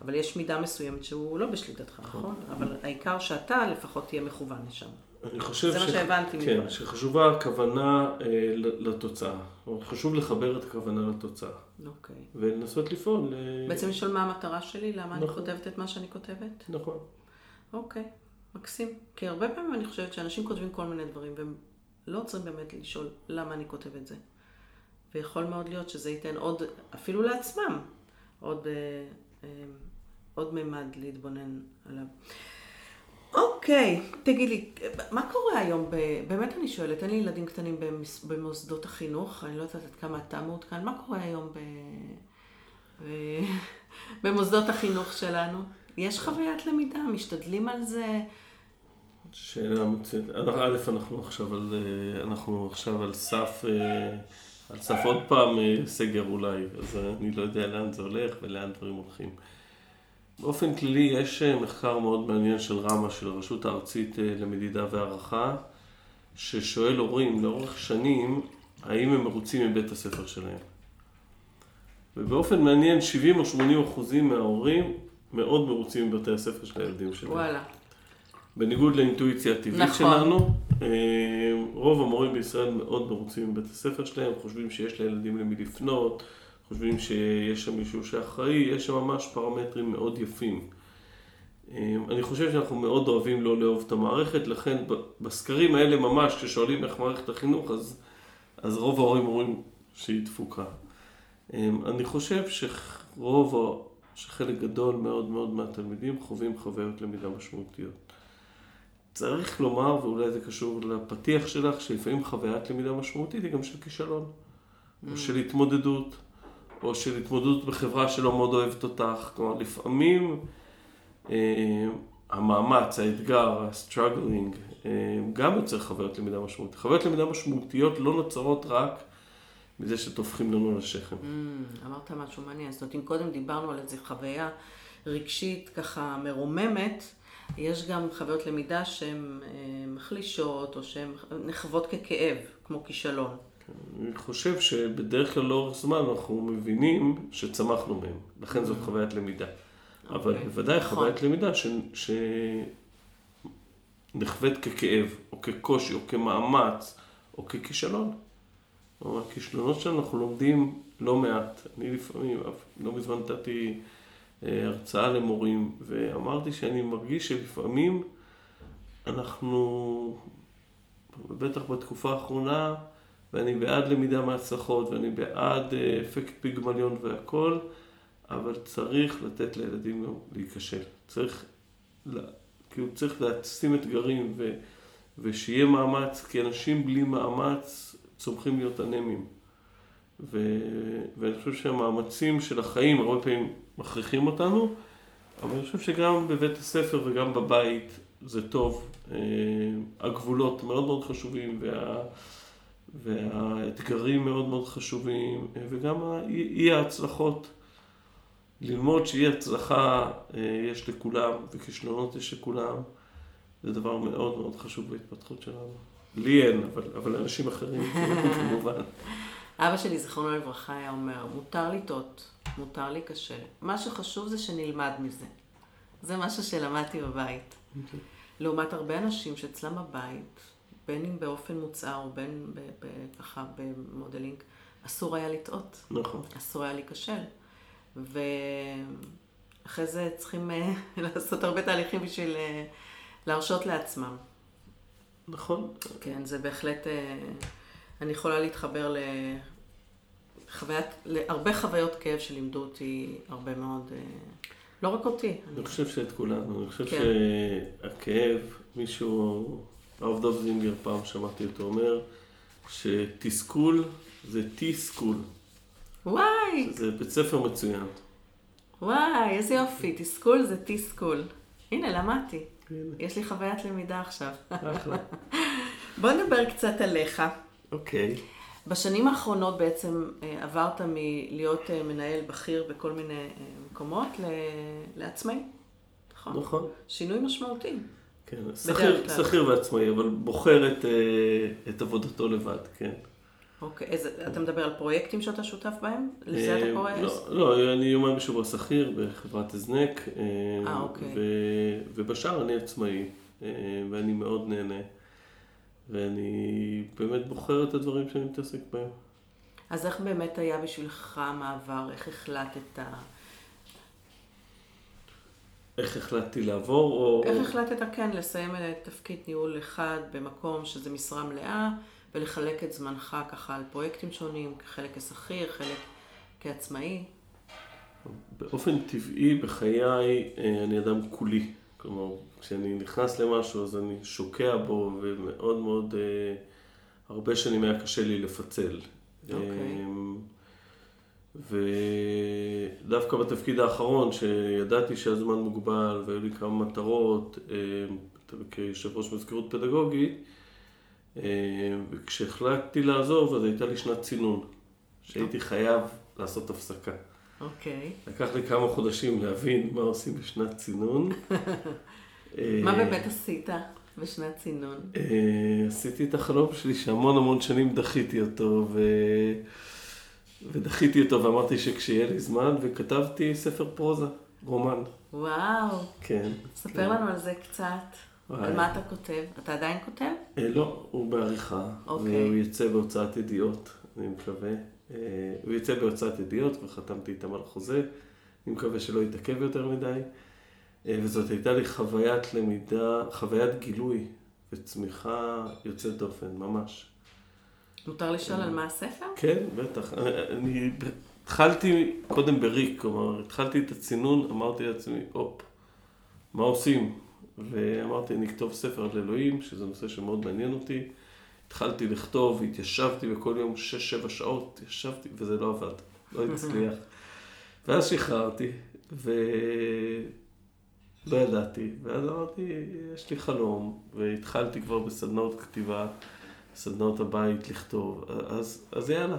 אבל יש מידה מסוימת שהוא לא בשליטתך, נכון? אבל העיקר שאתה לפחות תהיה מכוון לשם. אני חושב זה מה שהבנתי כן, מדבריך. שחשובה הכוונה אה, לתוצאה. חשוב לחבר את הכוונה לתוצאה. אוקיי. ולנסות לפעול. אה, בעצם לשאול מה המטרה שלי, למה אני נכון. כותבת את מה שאני כותבת? נכון. אוקיי, מקסים. כי הרבה פעמים אני חושבת שאנשים כותבים כל מיני דברים, והם לא עוצרים באמת לשאול למה אני כותב את זה. ויכול מאוד להיות שזה ייתן עוד, אפילו לעצמם, עוד, אה, אה, עוד מימד להתבונן עליו. אוקיי, תגיד לי, מה קורה היום, ב... באמת אני שואלת, אין לי ילדים קטנים במס... במוסדות החינוך, אני לא יודעת עד כמה אתה מעודכן, מה קורה היום ב... ב... במוסדות החינוך שלנו? יש חוויית למידה, משתדלים על זה? שאלה. אנחנו- א', אנחנו עכשיו על, אה, אנחנו עכשיו על סף, אה, על סף עוד פעם אה, סגר אולי, אז אני לא יודע לאן זה הולך ולאן דברים הולכים. באופן כללי יש אה, מחקר מאוד מעניין של רמ"א, של הרשות הארצית אה, למדידה והערכה, ששואל הורים לאורך שנים, האם הם מרוצים מבית הספר שלהם. ובאופן מעניין, 70 או 80 אחוזים מההורים מאוד מרוצים מבתי הספר של הילדים שלהם. וואלה. בניגוד לאינטואיציה הטבעית נכון. שלנו, אה, רוב המורים בישראל מאוד מרוצים מבית הספר שלהם, חושבים שיש לילדים למי לפנות, חושבים שיש שם מישהו שאחראי, יש שם ממש פרמטרים מאוד יפים. אה, אני חושב שאנחנו מאוד אוהבים לא לאהוב את המערכת, לכן בסקרים האלה ממש, כששואלים איך מערכת החינוך, אז, אז רוב ההורים אומרים שהיא תפוקה. אה, אני חושב שרוב, שחלק גדול מאוד מאוד מהתלמידים חווים חוויות למידה משמעותיות. צריך לומר, ואולי זה קשור לפתיח שלך, שלפעמים חוויית למידה משמעותית היא גם של כישלון, או של התמודדות, או של התמודדות בחברה שלא מאוד אוהבת אותך. כלומר, לפעמים אה, המאמץ, האתגר, ה struggling, גם יוצר חוויות למידה משמעותיות. חוויות למידה משמעותיות לא נוצרות רק מזה שטופחים לנו על השכם. Mm, אמרת משהו מעניין. זאת אומרת, אם קודם דיברנו על איזו חוויה רגשית ככה מרוממת, יש גם חוויות למידה שהן אה, מחלישות, או שהן נחוות ככאב, כמו כישלון. אני חושב שבדרך כלל לאורך זמן אנחנו מבינים שצמחנו מהם, לכן זאת mm. חוויית למידה. Okay. אבל אוקיי. בוודאי נכון. חוויית למידה שנחווית ככאב, או כקושי, או כמאמץ, או ככישלון. כלומר, הכישלונות שלנו אנחנו לומדים לא מעט. אני לפעמים, לא מזמן נתתי אה, הרצאה למורים, ואמרתי שאני מרגיש שלפעמים אנחנו, בטח בתקופה האחרונה, ואני בעד למידה מהצלחות, ואני בעד אה, אפקט פיגמליון והכל, אבל צריך לתת לילדים גם להיכשל. צריך, כאילו צריך להשים אתגרים ו, ושיהיה מאמץ, כי אנשים בלי מאמץ צומחים להיות אנמים. ו... ואני חושב שהמאמצים של החיים הרבה פעמים מכריחים אותנו, אבל אני חושב שגם בבית הספר וגם בבית זה טוב. אה, הגבולות מאוד מאוד חשובים וה... והאתגרים מאוד מאוד חשובים וגם אי ההצלחות. ללמוד שאי הצלחה אה, יש לכולם וכישלונות יש לכולם, זה דבר מאוד מאוד חשוב בהתפתחות שלנו. לי אין, אבל, אבל אנשים אחרים כמובן. אבא שלי, זיכרונו לברכה, היה אומר, מותר לטעות, מותר להיכשל. מה שחשוב זה שנלמד מזה. זה משהו שלמדתי בבית. אוקיי. לעומת הרבה אנשים שאצלם בבית, בין אם באופן מוצהר או בין ככה במודלינג, אסור היה לטעות. נכון. אסור היה להיכשל. ואחרי זה צריכים אה, לעשות הרבה תהליכים בשביל אה, להרשות לעצמם. נכון. כן, זה בהחלט, אה, אני יכולה להתחבר לחוויית, להרבה חוויות כאב שלימדו אותי הרבה מאוד, לא רק אותי. אני אני חושב שאת כולנו, אני חושב כן. שהכאב, מישהו, הרב דב זינגר פעם שמעתי אותו אומר, שתסכול זה תסכול. וואי! זה בית ספר מצוין. וואי, איזה יופי, תסכול זה תסכול. הנה, למדתי. יש לי חוויית למידה עכשיו. אחלה. בוא נדבר קצת עליך. אוקיי. בשנים האחרונות בעצם אה, עברת מלהיות אה, מנהל בכיר בכל מיני אה, מקומות לעצמאי. נכון? נכון. שינוי משמעותי. כן, שכיר ועצמאי, אבל בוחר את, את עבודתו לבד, כן. אוקיי, איזה, אתה מדבר על פרויקטים שאתה שותף בהם? לזה אתה קורא? לא, לא, אני יומיים בשבוע שכיר בחברת הזנק. אה, אוקיי. ובשאר אני עצמאי, ואני מאוד נהנה. ואני באמת בוחר את הדברים שאני מתעסק בהם. אז איך באמת היה בשבילך המעבר? איך החלטת? איך החלטתי לעבור? או... איך החלטת, כן, לסיים את תפקיד ניהול אחד במקום שזה משרה מלאה, ולחלק את זמנך ככה על פרויקטים שונים, חלק כשכיר, חלק כעצמאי? באופן טבעי בחיי אה, אני אדם כולי. כלומר, כשאני נכנס למשהו אז אני שוקע בו ומאוד מאוד, אה, הרבה שנים היה קשה לי לפצל. אוקיי. Okay. ודווקא בתפקיד האחרון, שידעתי שהזמן מוגבל והיו לי כמה מטרות, אה, כיושב ראש מזכירות פדגוגית, אה, וכשהחלטתי לעזוב, אז הייתה לי שנת צינון, שהייתי חייב לעשות הפסקה. אוקיי. Okay. לקח לי כמה חודשים להבין מה עושים בשנת צינון. מה באמת עשית בשנת צינון? אה, עשיתי את החלום שלי שהמון המון שנים דחיתי אותו, ו... ודחיתי אותו ואמרתי שכשיהיה לי זמן, וכתבתי ספר פרוזה, רומן. וואו. כן. ספר כן. לנו על זה קצת. על מה אתה כותב? אתה עדיין כותב? אה, לא, הוא בעריכה. אוקיי. והוא יצא בהוצאת ידיעות, אני מקווה. אה, הוא יצא בהוצאת ידיעות, וחתמתי איתם על חוזה. אני מקווה שלא יתעכב יותר מדי. אה, וזאת הייתה לי חוויית למידה, חוויית גילוי וצמיחה יוצאת דופן, ממש. מותר לשאול על מה הספר? כן, בטח. אני התחלתי קודם בריק, כלומר, התחלתי את הצינון, אמרתי לעצמי, הופ, מה עושים? ואמרתי, אני אכתוב ספר על אלוהים, שזה נושא שמאוד מעניין אותי. התחלתי לכתוב, התיישבתי בכל יום 6-7 שעות, ישבתי, וזה לא עבד, לא הצליח. ואז שחררתי, לא ידעתי. ואז אמרתי, יש לי חלום, והתחלתי כבר בסדנאות כתיבה, סדנאות הבית לכתוב, אז, אז יאללה.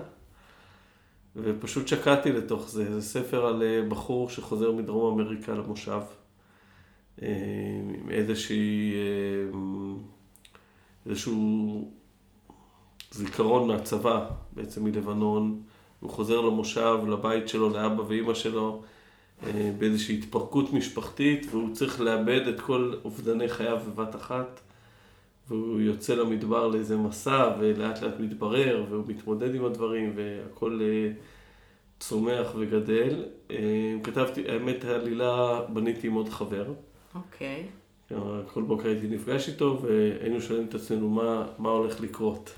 ופשוט שקעתי לתוך זה. זה ספר על אה, בחור שחוזר מדרום אמריקה למושב, אה, עם איזושהי, אה, איזשהו זיכרון מהצבא, בעצם מלבנון. הוא חוזר למושב, לבית שלו, לאבא ואימא שלו, באיזושהי התפרקות משפחתית, והוא צריך לאבד את כל אובדני חייו בבת אחת. והוא יוצא למדבר לאיזה מסע, ולאט לאט מתברר, והוא מתמודד עם הדברים, והכל אה, צומח וגדל. אה, כתבתי, האמת, העלילה בניתי עם עוד חבר. אוקיי. Okay. כל בוקר הייתי נפגש איתו, והיינו שואלים את עצמנו מה, מה הולך לקרות.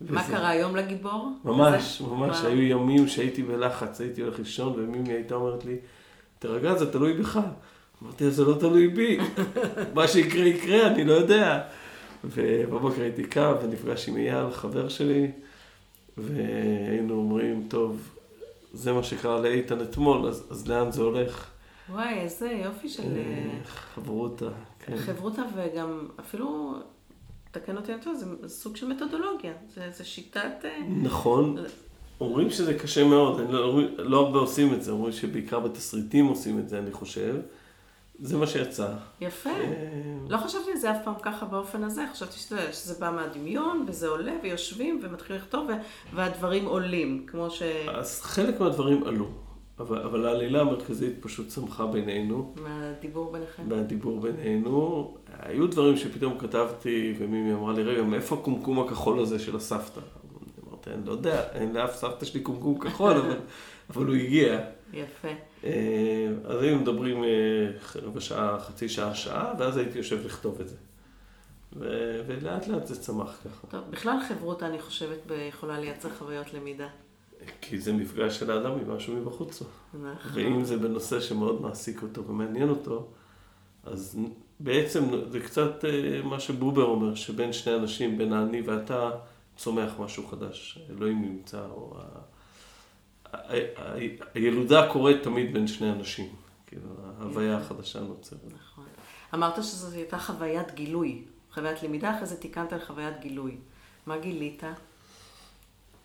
מה וזה... קרה היום לגיבור? ממש, ממש. מה... היו ימים שהייתי בלחץ, הייתי הולך לישון, ומימי הייתה אומרת לי, תרגע, זה תלוי בך. אמרתי, זה לא תלוי בי. מה שיקרה יקרה, אני לא יודע. ובבוקר הייתי קם ונפגש עם אייל, חבר שלי, והיינו אומרים, טוב, זה מה שקרה לאיתן אתמול, אז, אז לאן זה הולך? וואי, איזה יופי של... אה, אה, חברותה, כן. חברותה וגם אפילו, תקן אותי אני טועה, זה סוג של מתודולוגיה, זה, זה שיטת... אה, נכון. אומרים שזה קשה מאוד, לא, לא הרבה עושים את זה, אומרים שבעיקר בתסריטים עושים את זה, אני חושב. זה מה שיצא. יפה. לא חשבתי על זה אף פעם ככה באופן הזה, חשבתי שזה, שזה בא מהדמיון, וזה עולה, ויושבים, ומתחילים לכתוב, והדברים עולים, כמו ש... אז חלק מהדברים עלו, אבל, אבל העלילה המרכזית פשוט צמחה בינינו. מהדיבור ביניכם. מהדיבור בינינו. היו דברים שפתאום כתבתי, ומימי אמרה לי, רגע, מאיפה הקומקום הכחול הזה של הסבתא? אמרתי, אני לא יודע, אין לאף סבתא שלי קומקום כחול, אבל, אבל הוא הגיע. יפה. אה, אז היינו מדברים אה, רבע שעה, חצי שעה, שעה, ואז הייתי יושב לכתוב את זה. ו- ולאט לאט זה צמח ככה. טוב, בכלל חברות, אני חושבת, יכולה לייצר חוויות למידה. כי זה מפגש של האדם עם משהו מבחוץ. נכון. ואם זה בנושא שמאוד מעסיק אותו ומעניין אותו, אז בעצם זה קצת אה, מה שבובר אומר, שבין שני אנשים, בין האני ואתה, צומח משהו חדש. אלוהים נמצא, או הילודה קורית תמיד בין שני אנשים. כאילו, ההוויה החדשה נוצרת. נכון. אמרת שזו הייתה חוויית גילוי, חוויית למידה, אחרי זה תיקנת על חוויית גילוי. מה גילית?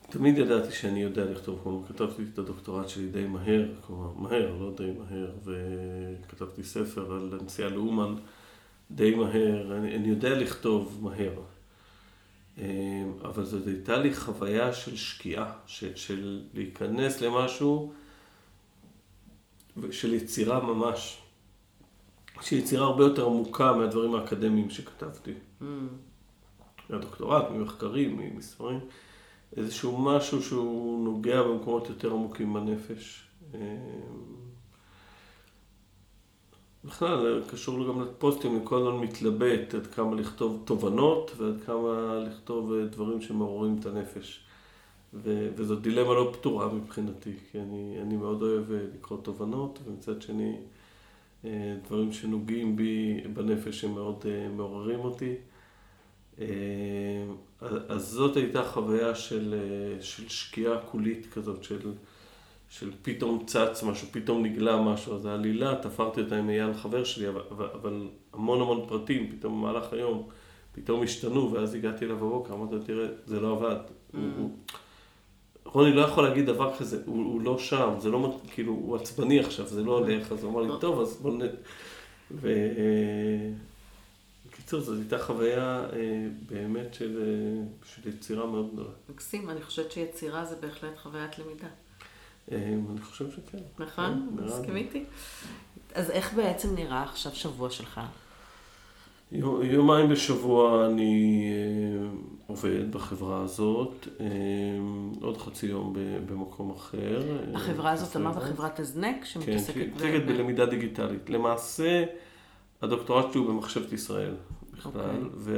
תמיד ידעתי שאני יודע לכתוב, כלומר, כתבתי את הדוקטורט שלי די מהר, כלומר, מהר, לא די מהר, וכתבתי ספר על הנשיאה לאומן די מהר, אני, אני יודע לכתוב מהר. אמ, אבל זאת הייתה לי חוויה של שקיעה, של, של להיכנס למשהו, של יצירה ממש. שהיא יצירה הרבה יותר עמוקה מהדברים האקדמיים שכתבתי. Mm. מהדוקטורט, ממחקרים, מספרים. איזשהו משהו שהוא נוגע במקומות יותר עמוקים בנפש. בכלל, קשור גם לפוסטים, אני כל הזמן מתלבט עד כמה לכתוב תובנות ועד כמה לכתוב אה, דברים שמעוררים את הנפש. ו- וזו דילמה לא פתורה מבחינתי, כי אני, אני מאוד אוהב אה, לקרוא תובנות, ומצד שני, אה, דברים שנוגעים בי בנפש שמאוד מעוררים אותי. אז זאת הייתה חוויה של, של שקיעה קולית כזאת, של... של פתאום צץ משהו, פתאום נגלה משהו, אז העלילה, תפרתי אותה עם אייל חבר שלי, אבל, אבל המון המון פרטים, פתאום במהלך היום, פתאום השתנו, ואז הגעתי אליו בבוקר, אמרתי לו, תראה, זה לא עבד. Mm. הוא, רוני לא יכול להגיד דבר כזה, הוא, הוא לא שם, זה לא, כאילו, הוא עצבני עכשיו, זה לא הולך, אז הוא אמר לי, טוב, אז בוא נ... ו... בקיצור, זו הייתה חוויה אה, באמת של, אה, של יצירה מאוד גדולה. מקסים, אני חושבת שיצירה זה בהחלט חוויית למידה. אה, אני חושב שכן. נכון, כן, מסכים איתי. אז איך בעצם נראה עכשיו שבוע שלך? יומיים בשבוע אני אה, עובד בחברה הזאת, אה, עוד חצי יום במקום אחר. החברה הזאת אמרת חברת הזנק שמתעסקת כן, שמתעסקת בלמידה דיגיטלית. למעשה, הדוקטורט שלי הוא במחשבת ישראל בכלל, okay. אוקיי.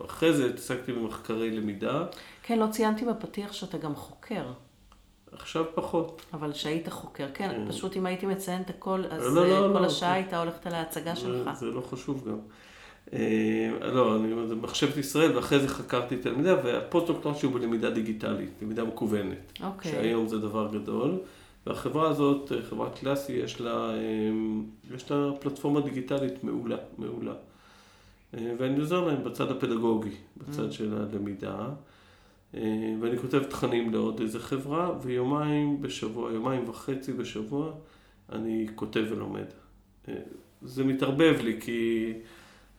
ואחרי זה התעסקתי במחקרי למידה. כן, לא ציינתי בפתיח שאתה גם חוקר. עכשיו פחות. אבל שהיית חוקר, כן, כן. פשוט אם הייתי מציינת הכל, אז לא, לא, אה, כל לא, השעה לא. הייתה הולכת על ההצגה שלך. זה לא חשוב גם. אה, לא, אני מחשבת ישראל, ואחרי זה חקרתי את הלמידה, והפוסט-דוקטורט שלי הוא בלמידה דיגיטלית, למידה מקוונת. אוקיי. שהיום זה דבר גדול. והחברה הזאת, חברה קלאסי, יש לה, יש לה פלטפורמה דיגיטלית מעולה, מעולה. ואני עוזר להם בצד הפדגוגי, בצד mm. של הלמידה. ואני כותב תכנים לעוד איזה חברה, ויומיים בשבוע, יומיים וחצי בשבוע, אני כותב ולומד. זה מתערבב לי, כי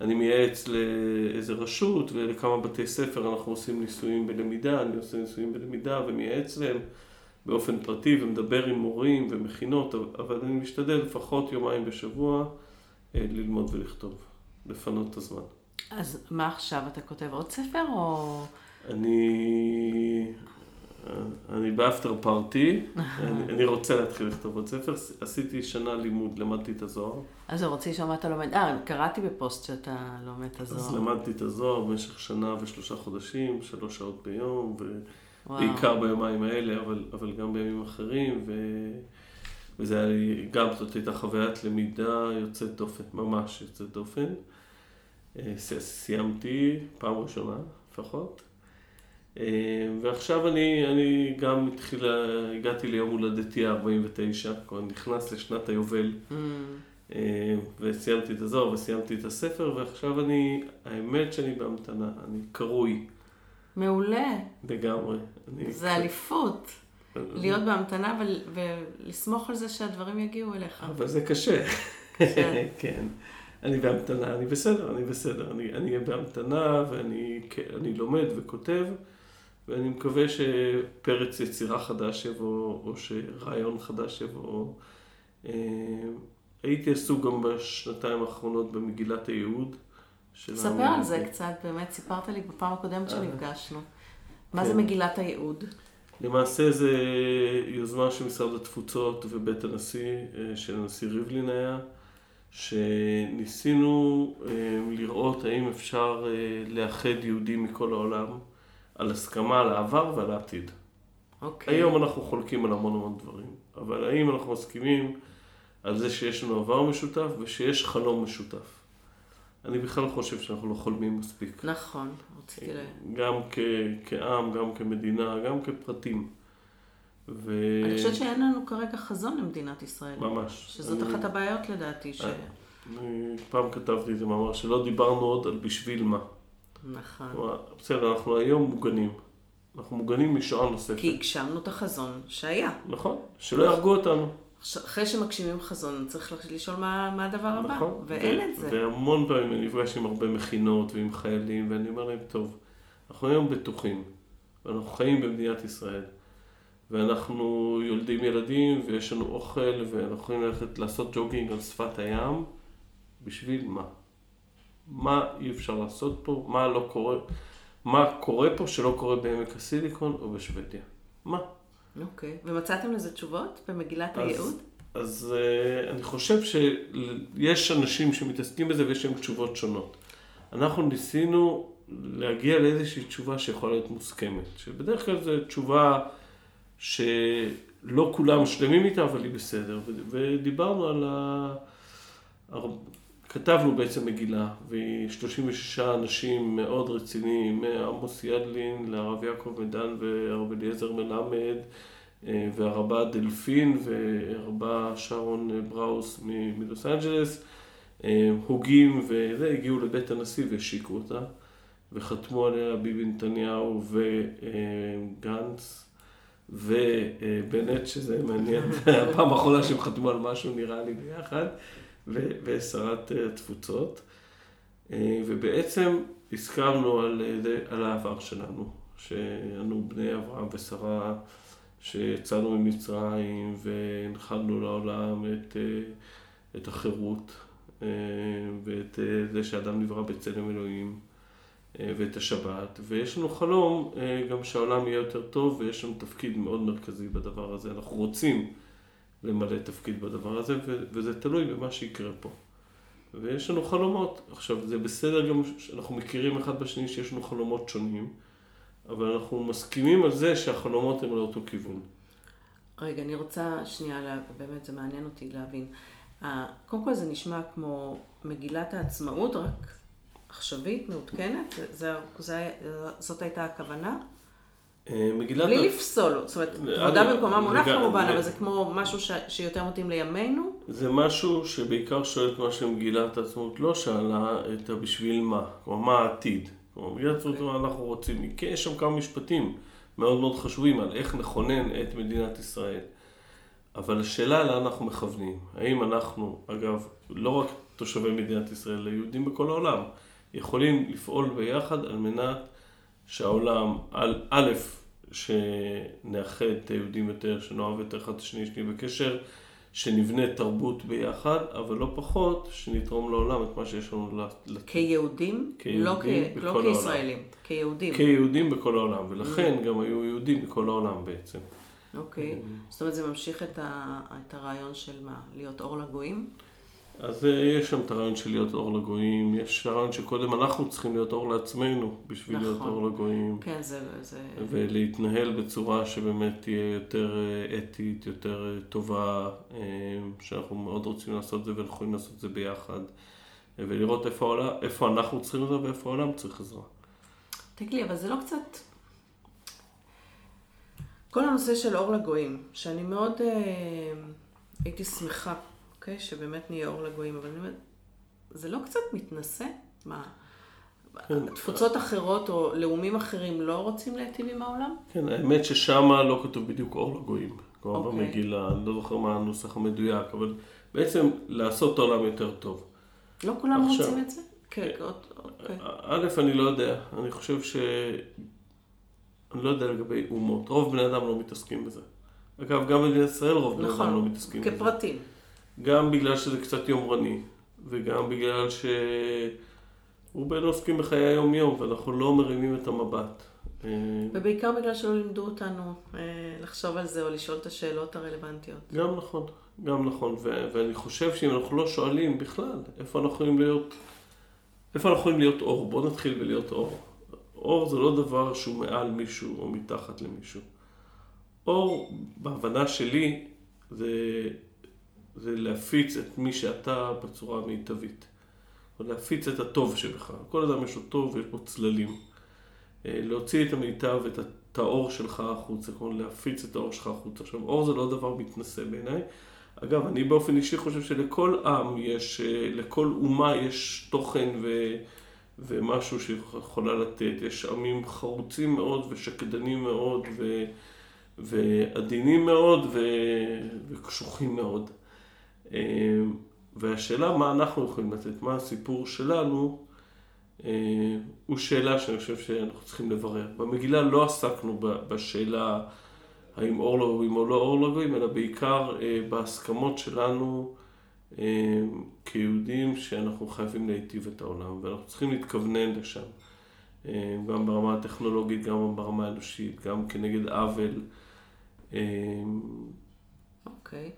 אני מייעץ לאיזה רשות ולכמה בתי ספר אנחנו עושים ניסויים בלמידה, אני עושה ניסויים בלמידה ומייעץ להם באופן פרטי ומדבר עם מורים ומכינות, אבל אני משתדל לפחות יומיים בשבוע אה, ללמוד ולכתוב, לפנות את הזמן. אז מה עכשיו, אתה כותב עוד ספר או... אני... אני באפטר פארטי, אני, אני רוצה להתחיל לכתוב עוד ספר, עשיתי שנה לימוד, למדתי את הזוהר. אז זהו, רוצה מה אתה לומד, אה, קראתי בפוסט שאתה לומד את הזוהר. אז למדתי את הזוהר במשך שנה ושלושה חודשים, שלוש שעות ביום, ובעיקר ביומיים האלה, אבל, אבל גם בימים אחרים, ו... וזה היה לי, גם זאת הייתה חוויית למידה יוצאת דופן, ממש יוצאת דופן. אה, סיימתי פעם ראשונה לפחות. אה, ועכשיו אני, אני גם התחיל, הגעתי ליום הולדתי ה-49, כבר נכנס לשנת היובל, mm. אה, וסיימתי את הזוהר וסיימתי את הספר, ועכשיו אני, האמת שאני בהמתנה, אני קרוי. מעולה. לגמרי. זה אני... אליפות. להיות בהמתנה ולסמוך על זה שהדברים יגיעו אליך. אבל זה קשה. כן. אני בהמתנה, אני בסדר, אני בסדר. אני אהיה בהמתנה ואני לומד וכותב. ואני מקווה שפרץ יצירה חדש יבוא, או שרעיון חדש יבוא. אה, הייתי עסוק גם בשנתיים האחרונות במגילת הייעוד. ספר על זה קצת, באמת סיפרת לי בפעם הקודמת שנפגשנו. מה זה כן. מגילת הייעוד? למעשה זה יוזמה של משרד התפוצות ובית הנשיא, אה, של הנשיא ריבלין היה, שניסינו אה, לראות האם אפשר לאחד יהודים מכל העולם. על הסכמה על העבר ועל העתיד. אוקיי. היום אנחנו חולקים על המון המון דברים, אבל האם אנחנו מסכימים על זה שיש לנו עבר משותף ושיש חלום משותף? אני בכלל חושב שאנחנו לא חולמים מספיק. נכון, רציתי ל... גם כ- כעם, גם כמדינה, גם כפרטים. ו... אני חושבת שאין לנו כרגע חזון למדינת ישראל. ממש. שזאת אני... אחת הבעיות לדעתי. ש... אני פעם כתבתי איזה מאמר שלא דיברנו עוד על בשביל מה. נכון. בסדר, אנחנו היום מוגנים. אנחנו מוגנים משואה נוספת. כי הגשמנו את החזון שהיה. נכון, שלא יהרגו אותנו. אחרי שמגשימים חזון, צריך לשאול מה, מה הדבר הבא, נכון. ואין ו- את זה. והמון פעמים אני נפגש עם הרבה מכינות ועם חיילים, ואני אומר להם, טוב, אנחנו היום בטוחים, ואנחנו חיים במדינת ישראל, ואנחנו יולדים ילדים, ויש לנו אוכל, ואנחנו יכולים ללכת לעשות ג'וגינג על שפת הים, בשביל מה? מה אי אפשר לעשות פה, מה לא קורה, מה קורה פה שלא קורה בעמק הסיליקון או בשוודיה. מה? אוקיי, okay. ומצאתם לזה תשובות במגילת אז, הייעוד? אז uh, אני חושב שיש אנשים שמתעסקים בזה ויש להם תשובות שונות. אנחנו ניסינו להגיע לאיזושהי תשובה שיכולה להיות מוסכמת, שבדרך כלל זו תשובה שלא כולם שלמים איתה, אבל היא בסדר. ודיברנו על ה... כתבנו בעצם מגילה, ו-36 אנשים מאוד רציניים, מעמוס ידלין לרב יעקב מדן והרב אליעזר מלמד, אה, והרבה דלפין והרבה שרון בראוס מלוס אנג'לס, אה, הוגים וזה, הגיעו לבית הנשיא והשיקו אותה, וחתמו עליה ביבי נתניהו וגנץ. ובנט, שזה מעניין, הפעם האחרונה שהם חתמו על משהו נראה לי ביחד. ושרת אה, התפוצות, אה, ובעצם הסכמנו על, אה, על העבר שלנו, שאנו בני אברהם ושרה, שיצאנו ממצרים והנחלנו לעולם את, את החירות ואת זה שאדם נברא בצלם אלוהים. ואת השבת, ויש לנו חלום גם שהעולם יהיה יותר טוב, ויש לנו תפקיד מאוד מרכזי בדבר הזה. אנחנו רוצים למלא תפקיד בדבר הזה, וזה תלוי במה שיקרה פה. ויש לנו חלומות. עכשיו, זה בסדר גם שאנחנו מכירים אחד בשני שיש לנו חלומות שונים, אבל אנחנו מסכימים על זה שהחלומות הם לאותו כיוון. רגע, אני רוצה שנייה, באמת זה מעניין אותי להבין. קודם כל זה נשמע כמו מגילת העצמאות, רק עכשווית, מעודכנת? זה, זה, זאת הייתה הכוונה? אה, מגילת... בלי לפסול, זאת אומרת, אה, כבודה אני- במקומה מונח כמובן. אבל זה כמו משהו ש- שיותר מתאים לימינו. זה משהו שבעיקר שואל את מה שמגילת העצמאות לא שאלה, את הבשביל מה, כלומר מה העתיד. כלומר, מגילת העצמאות אוקיי. מה אנחנו רוצים, כן, יש שם כמה משפטים מאוד מאוד חשובים על איך נכונן את מדינת ישראל. אבל השאלה לאן אנחנו מכוונים. האם אנחנו, אגב, לא רק תושבי מדינת ישראל, אלא יהודים בכל העולם, יכולים לפעול ביחד על מנת שהעולם, א', שנאחד את היהודים יותר, שנאהב יותר אחד את השני, שנהיה בקשר, שנבנה תרבות ביחד, אבל לא פחות, שנתרום לעולם את מה שיש לנו לתת. כיהודים, כיהודים לא, כ- בכל לא העולם. כישראלים, כיהודים. כיהודים בכל העולם, ולכן גם היו יהודים בכל העולם בעצם. אוקיי, זאת אומרת זה ממשיך את, ה, את הרעיון של מה? להיות אור לגויים? אז אה, יש שם את הרעיון של להיות אור לגויים, יש הרעיון שקודם אנחנו צריכים להיות אור לעצמנו בשביל להיות נכון. אור לגויים. כן, זה... זה... ולהתנהל בצורה שבאמת תהיה יותר אה, אתית, יותר אה, טובה, שאנחנו מאוד רוצים לעשות את זה ויכולים לעשות את זה ביחד, ולראות איפה, העולם, איפה אנחנו צריכים עזרה ואיפה העולם צריך עזרה. תגיד לי, אבל זה לא קצת... כל הנושא של אור לגויים, שאני מאוד אה, הייתי שמחה, אוקיי? שבאמת נהיה אור לגויים, אבל אני אומרת, זה לא קצת מתנשא? מה? כן. תפוצות אחרות או לאומים אחרים לא רוצים להיטיב עם העולם? כן, האמת ששמה לא כתוב בדיוק אור לגויים, כלומר אוקיי. במגילה, אני לא זוכר מה הנוסח המדויק, אבל בעצם לעשות את העולם יותר טוב. לא כולם עכשיו- רוצים את זה? כן, אוקיי. א', אני לא יודע, אני חושב ש... אני לא יודע לגבי אומות, רוב בני אדם לא מתעסקים בזה. אגב, גם במדינת ישראל רוב בני אדם לא נכון, מתעסקים בזה. כפרטים. גם בגלל שזה קצת יומרני, וגם בגלל שרובנו עוסקים בחיי היום-יום, ואנחנו לא מרימים את המבט. אה, ובעיקר בגלל שלא לימדו אותנו אה, לחשוב על זה או לשאול את השאלות הרלוונטיות. גם נכון, גם נכון, ו- ואני חושב שאם אנחנו לא שואלים בכלל, איפה אנחנו יכולים להיות, איפה אנחנו יכולים להיות אור? בואו נתחיל בלהיות אור. אור זה לא דבר שהוא מעל מישהו או מתחת למישהו. אור, בהבנה שלי, זה, זה להפיץ את מי שאתה בצורה המיטבית. להפיץ את הטוב שבך. כל אדם יש לו טוב ויש בו צללים. אה, להוציא את המיטב את האור שלך החוצה, כלומר להפיץ את האור שלך החוצה. עכשיו, אור זה לא דבר מתנשא בעיניי. אגב, אני באופן אישי חושב שלכל עם יש, אה, לכל אומה יש תוכן ו, ומשהו שהיא יכולה לתת. יש עמים חרוצים מאוד ושקדנים מאוד ו, ועדינים מאוד ו, וקשוחים מאוד. אה, והשאלה מה אנחנו יכולים לתת, מה הסיפור שלנו, אה, הוא שאלה שאני חושב שאנחנו צריכים לברר. במגילה לא עסקנו בשאלה האם אור לגויים או לא אור לגויים, אלא בעיקר אה, בהסכמות שלנו אה, כיהודים שאנחנו חייבים להיטיב את העולם, ואנחנו צריכים להתכוונן לשם. גם ברמה הטכנולוגית, גם ברמה האנושית, גם כנגד עוול. אוקיי.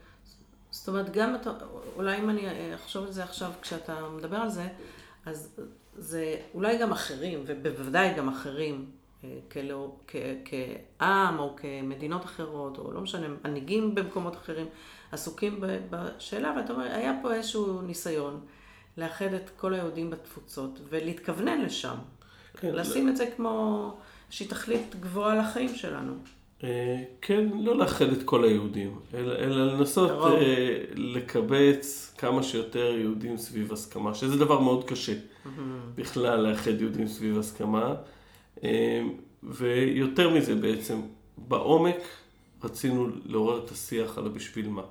זאת אומרת, גם אתה, אולי אם אני אחשוב על זה עכשיו, כשאתה מדבר על זה, אז זה אולי גם אחרים, ובוודאי גם אחרים, אה, כלא, כ, כעם או כמדינות אחרות, או לא משנה, מנהיגים במקומות אחרים, עסוקים בשאלה, ואתה אומר, היה פה איזשהו ניסיון לאחד את כל היהודים בתפוצות ולהתכוונן לשם. כן, לשים את זה כמו איזושהי תכלית גבוהה לחיים שלנו. אה, כן, לא לאחד את כל היהודים, אלא, אלא לנסות. אה, לקבץ כמה שיותר יהודים סביב הסכמה, שזה דבר מאוד קשה בכלל לאחד יהודים סביב הסכמה. אה, ויותר מזה בעצם, בעומק רצינו לעורר את השיח על הבשביל מה.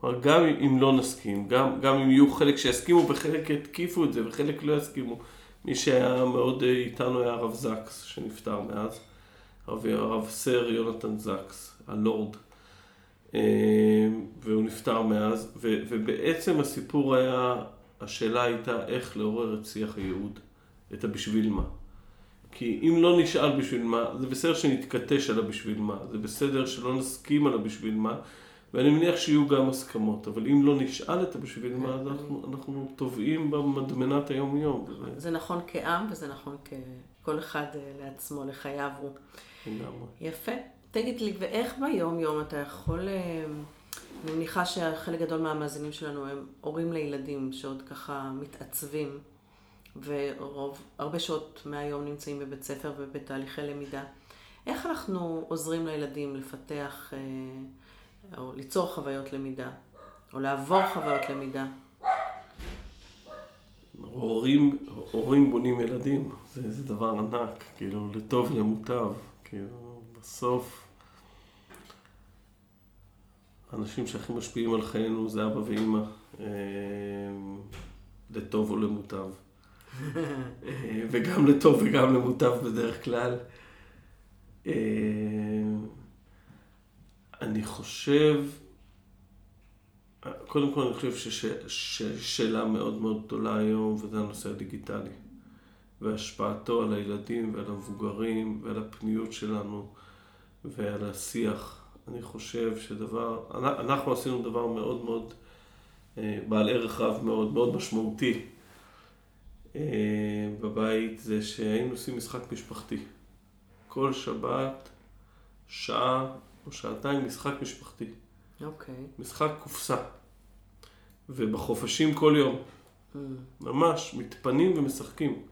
כלומר, גם אם לא נסכים, גם, גם אם יהיו חלק שיסכימו וחלק יתקיפו את זה וחלק לא יסכימו. מי שהיה מאוד אה, איתנו היה הרב זקס, שנפטר מאז. הרב, סר יונתן זקס, הלורד, אה, והוא נפטר מאז, ו, ובעצם הסיפור היה, השאלה הייתה איך לעורר את שיח הייעוד, את הבשביל מה. כי אם לא נשאל בשביל מה, זה בסדר שנתכתש על הבשביל מה, זה בסדר שלא נסכים על הבשביל מה, ואני מניח שיהיו גם הסכמות, אבל אם לא נשאל את הבשביל מה, אז אנחנו, טובעים במדמנת היום-יום. זה נכון כעם וזה נכון ככל אחד אה, לעצמו, לחייו הוא. לגמרי. יפה. תגיד לי, ואיך ביום-יום אתה יכול... אה, אני מניחה שחלק גדול מהמאזינים שלנו הם הורים לילדים שעוד ככה מתעצבים, ורוב, הרבה שעות מהיום נמצאים בבית ספר ובתהליכי למידה. איך אנחנו עוזרים לילדים לפתח אה, או ליצור חוויות למידה, או לעבור חוויות למידה? הורים, הורים בונים ילדים, זה, זה דבר ענק, כאילו, לטוב למוטב, כאילו, בסוף, האנשים שהכי משפיעים על חיינו זה אבא ואימא, אה, לטוב או למוטב. וגם לטוב וגם למוטב בדרך כלל. אה, אני חושב, קודם כל אני חושב ששאלה מאוד מאוד גדולה היום, וזה הנושא הדיגיטלי. והשפעתו על הילדים ועל המבוגרים ועל הפניות שלנו ועל השיח. אני חושב שדבר, אנחנו עשינו דבר מאוד מאוד אה, בעל ערך רב מאוד, מאוד משמעותי אה, בבית, זה שהיינו עושים משחק משפחתי. כל שבת, שעה או שעתיים משחק משפחתי. אוקיי. Okay. משחק קופסה. ובחופשים כל יום. Mm. ממש, מתפנים ומשחקים.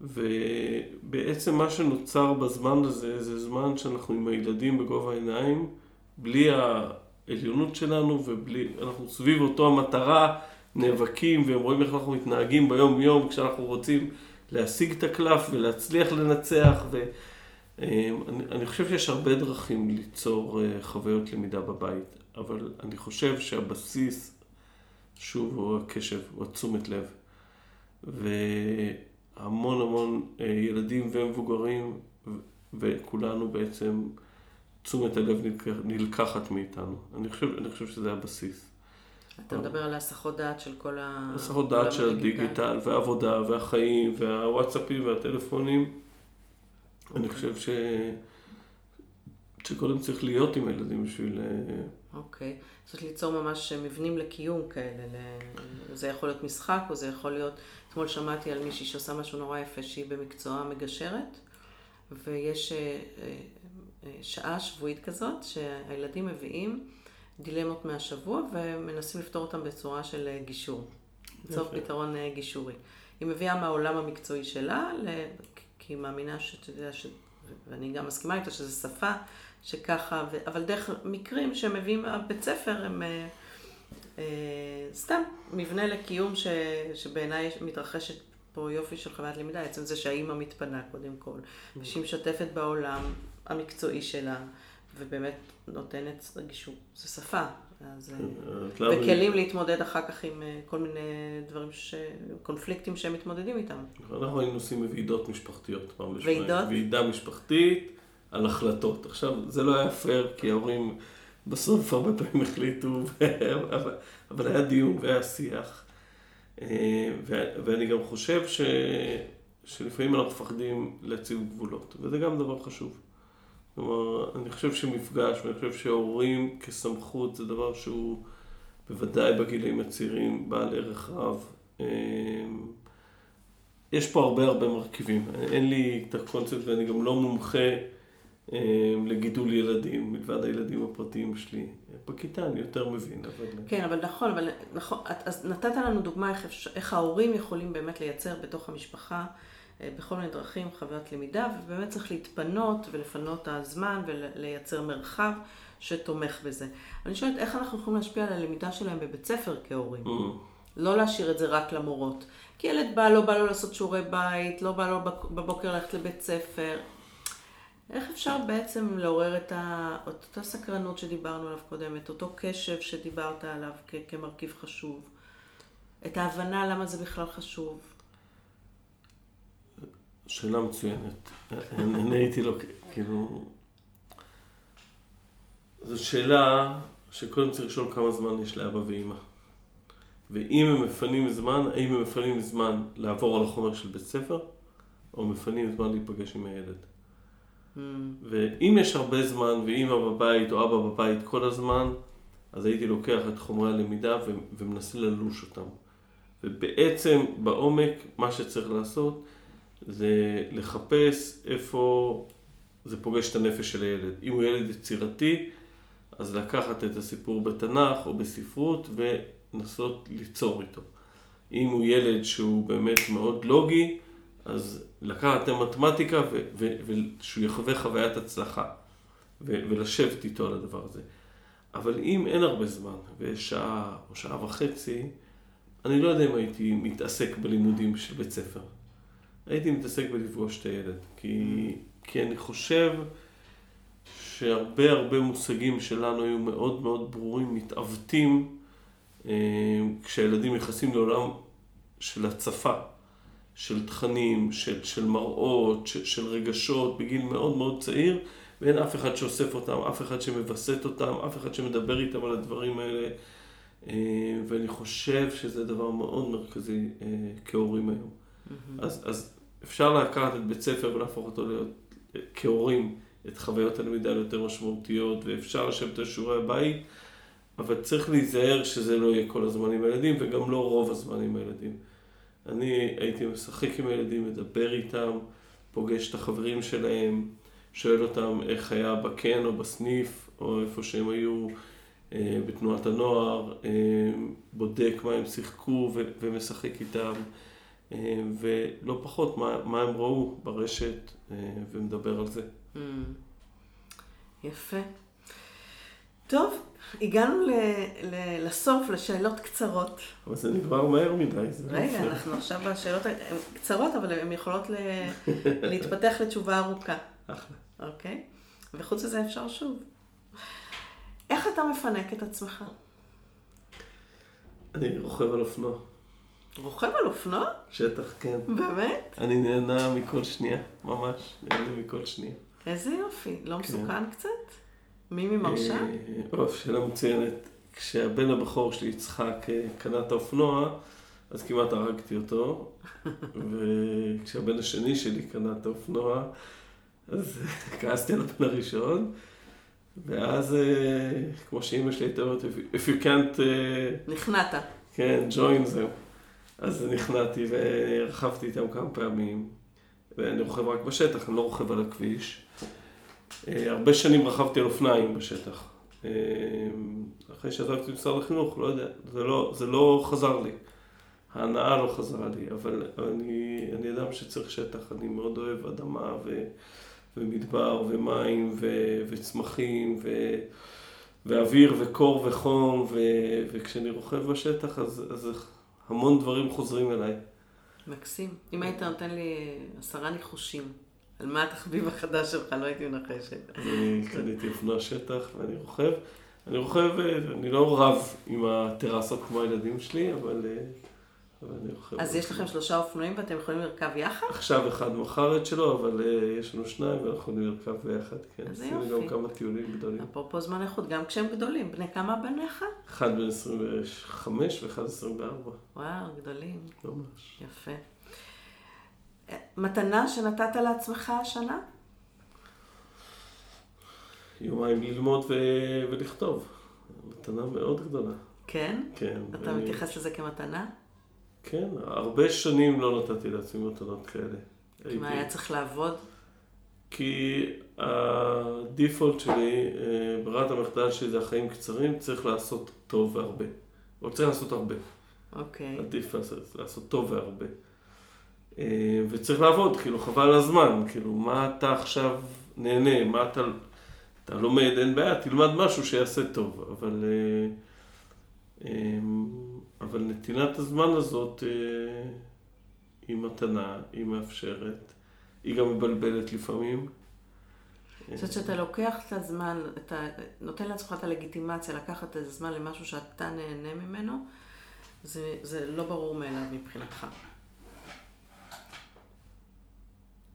ובעצם מה שנוצר בזמן הזה, זה זמן שאנחנו עם הילדים בגובה העיניים, בלי העליונות שלנו ובלי, אנחנו סביב אותו המטרה, נאבקים והם רואים איך אנחנו מתנהגים ביום יום כשאנחנו רוצים להשיג את הקלף ולהצליח לנצח. ואני אה, חושב שיש הרבה דרכים ליצור אה, חוויות למידה בבית, אבל אני חושב שהבסיס, שוב, הוא הקשב, הוא התשומת לב. והמון המון אה, ילדים ומבוגרים, וכולנו בעצם, תשומת הלב נלקחת מאיתנו. אני חושב, אני חושב שזה הבסיס. אתה מדבר על הסחות דעת של כל ה... הסחות דעת של הדיגיטל, והעבודה, והחיים, והוואטסאפים, והטלפונים. אני חושב ש... שקודם צריך להיות עם הילדים בשביל... אה, אוקיי. צריך ליצור ממש מבנים לקיום כאלה. זה יכול להיות משחק, או זה יכול להיות... אתמול שמעתי על מישהי שעושה משהו נורא יפה, שהיא במקצועה מגשרת, ויש אה, אה, שעה שבועית כזאת, שהילדים מביאים דילמות מהשבוע ומנסים לפתור אותם בצורה של אה, גישור. לצורך פתרון גישורי. היא מביאה מהעולם המקצועי שלה, כי היא מאמינה שאתה יודע, ש... ואני גם מסכימה איתה שזו שפה שככה, ו... אבל דרך מקרים שמביאים מהבית ספר הם סתם מבנה לקיום ש... שבעיניי מתרחשת פה יופי של חוויית למידה, עצם זה שהאימא מתפנה קודם כל, ושהיא משתפת בעולם המקצועי שלה. ובאמת נותנת רגישות. זו שפה. אז, אה, אה, וכלים להתמודד אחר כך עם אה, כל מיני דברים, ש... קונפליקטים שהם מתמודדים איתם. אנחנו היינו עושים ועידות משפחתיות פעם בשבועיים. ועידות? ועידה משפחתית על החלטות. עכשיו, זה לא היה פייר, כי ההורים בסוף הרבה פעמים החליטו, אבל היה דיון והיה שיח. ואני גם חושב ש... שלפעמים אנחנו מפחדים להציב גבולות, וזה גם דבר חשוב. כלומר, אני חושב שמפגש, ואני חושב שהורים כסמכות זה דבר שהוא בוודאי בגילים הצעירים בעל ערך רב. אמ, יש פה הרבה הרבה מרכיבים. אין לי את הקונספט ואני גם לא מומחה לגידול ילדים, מלבד הילדים הפרטיים שלי. בכיתה אני יותר מבין, אבל... כן, אבל נכון, אבל נכון, אז נתת לנו דוגמה איך, איך ההורים יכולים באמת לייצר בתוך המשפחה. אה, בכל מיני דרכים, חוויות למידה, ובאמת צריך להתפנות ולפנות את הזמן ולייצר מרחב שתומך בזה. אני שואלת, איך אנחנו יכולים להשפיע על הלמידה שלהם בבית ספר כהורים? Mm. לא להשאיר את זה רק למורות. כי ילד בא, לא בא לו לעשות שיעורי בית, לא בא לו בבוקר ללכת לבית ספר. איך אפשר בעצם לעורר את ה... אותה סקרנות שדיברנו עליו קודם, את אותו קשב שדיברת עליו כ- כמרכיב חשוב, את ההבנה למה זה בכלל חשוב. שאלה מצוינת. אני הייתי לו, כאילו... זו שאלה שקודם צריך לשאול כמה זמן יש לאבא ואימא. ואם הם מפנים זמן, האם הם מפנים זמן לעבור על החומר של בית ספר, או מפנים זמן להיפגש עם הילד. Mm. ואם יש הרבה זמן, ואימא בבית או אבא בבית כל הזמן, אז הייתי לוקח את חומרי הלמידה ומנסה ללוש אותם. ובעצם, בעומק, מה שצריך לעשות, זה לחפש איפה זה פוגש את הנפש של הילד. אם הוא ילד יצירתי, אז לקחת את הסיפור בתנ"ך או בספרות ולנסות ליצור איתו. אם הוא ילד שהוא באמת מאוד לוגי, אז לקחת את המתמטיקה ושהוא יחווה חוויית הצלחה, ולשבת איתו על הדבר הזה. אבל אם אין הרבה זמן, ויש שעה או שעה וחצי, אני לא יודע אם הייתי מתעסק בלימודים של בית ספר. הייתי מתעסק בלפגוש את הילד, כי, כי אני חושב שהרבה הרבה מושגים שלנו היו מאוד מאוד ברורים, מתעוותים, אה, כשהילדים נכנסים לעולם של הצפה, של תכנים, של, של מראות, של, של רגשות, בגיל מאוד מאוד צעיר, ואין אף אחד שאוסף אותם, אף אחד שמווסת אותם, אף אחד שמדבר איתם על הדברים האלה. אה, ואני חושב שזה דבר מאוד מרכזי אה, כהורים היום. Mm-hmm. אז, אז אפשר לקחת את בית ספר ולהפוך אותו להיות, כהורים, את חוויות הלמידה ליותר משמעותיות, ואפשר לשבת על שיעורי הבית, אבל צריך להיזהר שזה לא יהיה כל הזמן עם הילדים, וגם לא רוב הזמן עם הילדים. אני הייתי משחק עם הילדים, מדבר איתם, פוגש את החברים שלהם, שואל אותם איך היה בקן או בסניף, או איפה שהם היו אה, בתנועת הנוער, אה, בודק מה הם שיחקו ו- ומשחק איתם, אה, ולא פחות מה, מה הם ראו ברשת אה, ומדבר על זה. Mm. יפה. טוב, הגענו ל, ל, לסוף, לשאלות קצרות. אבל זה נגמר מהר מדי. לא רגע, אנחנו עכשיו בשאלות, הן קצרות, אבל הן יכולות ל, להתפתח לתשובה ארוכה. אחלה. אוקיי? וחוץ מזה אפשר שוב. איך אתה מפנק את עצמך? אני רוכב על אופנוע. רוכב על אופנוע? שטח, כן. באמת? אני נהנה מכל שנייה, ממש, נהנה מכל שנייה. איזה יופי, לא כן. מסוכן קצת? מימי מרשה? או, שאלה מצוינת. כשהבן הבכור שלי, יצחק, אה, קנה את האופנוע, אז כמעט הרגתי אותו. וכשהבן השני שלי קנה את האופנוע, אז כעסתי על הבן הראשון. ואז, אה, כמו שאימא שלי הייתה אומרת, if you can't... אה, נכנעת. כן, join זהו. אז נכנעתי ורכבתי איתם כמה פעמים. ואני רוכב רק בשטח, אני לא רוכב על הכביש. אה, הרבה שנים רכבתי על אופניים בשטח. אה, אחרי שעזבתי משרד החינוך, לא יודע, זה לא, זה לא חזר לי. ההנאה לא חזרה לי, אבל אני, אני אדם שצריך שטח, אני מאוד אוהב אדמה ו, ומדבר ומים ו, וצמחים ו, ואוויר וקור וחום, ו, וכשאני רוכב בשטח אז, אז המון דברים חוזרים אליי. מקסים. אם היית נותן לי עשרה ניחושים, על מה התחביב החדש שלך, לא הייתי מנחשת. אני קניתי אופנוע שטח ואני רוכב. אני רוכב, אני לא רב עם הטרסות כמו הילדים שלי, אבל, אבל אני רוכב. אז יש לכם שלושה אופנועים ואתם יכולים לרכב יחד? עכשיו אחד מכר את שלו, אבל אה, יש לנו שניים ואנחנו יכולים לרכב ביחד, כן. עשינו גם כמה טיולים גדולים. אפרופו זמן איכות, גם כשהם גדולים. בני כמה בניך? אחד בן 25 ואחד 24. וואו, גדולים. ממש. יפה. מתנה שנתת לעצמך השנה? יומיים ללמוד ו- ולכתוב. מתנה מאוד גדולה. כן? כן. אתה ו... מתייחס לזה כמתנה? כן, הרבה שנים לא נתתי לעצמי מתנות כאלה. כי הייתי... מה, היה צריך לעבוד? כי הדיפולט שלי, אה, ברירת המחדל שלי זה החיים קצרים, צריך לעשות טוב והרבה. או צריך לעשות הרבה. אוקיי. עדיף לעשות, לעשות טוב והרבה. אה, וצריך לעבוד, כאילו, חבל הזמן, כאילו, מה אתה עכשיו נהנה, מה אתה, אתה לומד, אין בעיה, תלמד משהו שיעשה טוב, אבל, אה, אה, אבל נתינת הזמן הזאת היא מתנה, היא מאפשרת, היא גם מבלבלת לפעמים. אני חושבת שאתה לוקח את הזמן, אתה נותן לעצמך את הלגיטימציה לקחת את הזמן למשהו שאתה נהנה ממנו, זה, זה לא ברור מאליו מבחינתך.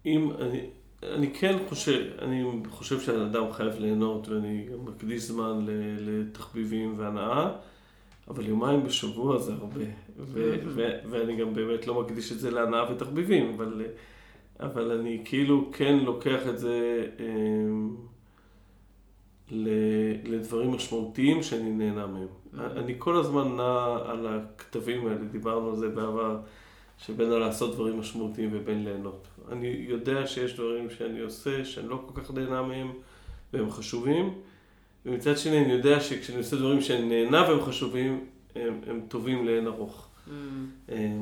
אם אני, אני כן חושב, אני חושב שהאדם חייב ליהנות ואני גם מקדיש זמן לתחביבים והנאה, אבל יומיים בשבוע זה הרבה. ו- ו- ואני גם באמת לא מקדיש את זה להנאה ותחביבים, אבל, אבל אני כאילו כן לוקח את זה אה, לדברים משמעותיים שאני נהנה מהם. אני כל הזמן נע על הכתבים האלה, דיברנו על זה בעבר. שבין לעשות דברים משמעותיים ובין ליהנות. אני יודע שיש דברים שאני עושה שאני לא כל כך נהנה מהם והם חשובים, ומצד שני אני יודע שכשאני עושה דברים שאני נהנה והם חשובים, הם, הם טובים לאין ארוך. Mm.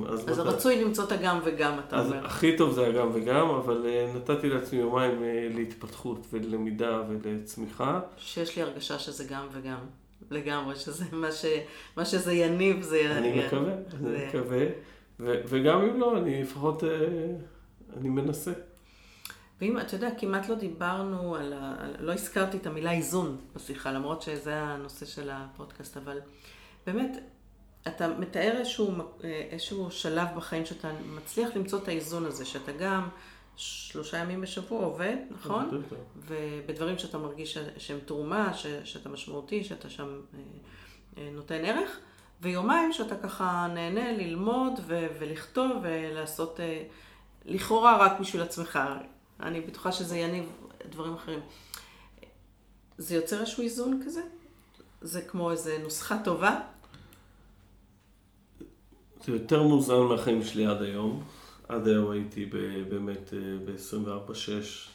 אז, אז רצוי למצוא את הגם וגם, אתה אז אומר. הכי טוב זה הגם וגם, אבל נתתי לעצמי יומיים להתפתחות וללמידה ולצמיחה. שיש לי הרגשה שזה גם וגם. לגמרי, שזה מה, ש, מה שזה יניב זה... אני מקווה, זה... אני מקווה. ו, וגם אם לא, אני לפחות, אני מנסה. ואם, אתה יודע, כמעט לא דיברנו על ה... לא הזכרתי את המילה איזון בשיחה, למרות שזה הנושא של הפודקאסט, אבל באמת, אתה מתאר איזשהו, איזשהו שלב בחיים שאתה מצליח למצוא את האיזון הזה, שאתה גם שלושה ימים בשבוע עובד, נכון? ובדברים שאתה מרגיש שהם תרומה, שאתה משמעותי, שאתה שם אה, אה, נותן ערך, ויומיים שאתה ככה נהנה ללמוד ולכתוב ולעשות, אה, לכאורה רק בשביל עצמך. אני בטוחה שזה יניב דברים אחרים. זה יוצר איזשהו איזון כזה? זה כמו איזה נוסחה טובה? זה יותר מאוזן מהחיים שלי עד היום. עד היום הייתי באמת אה, ב-24-6.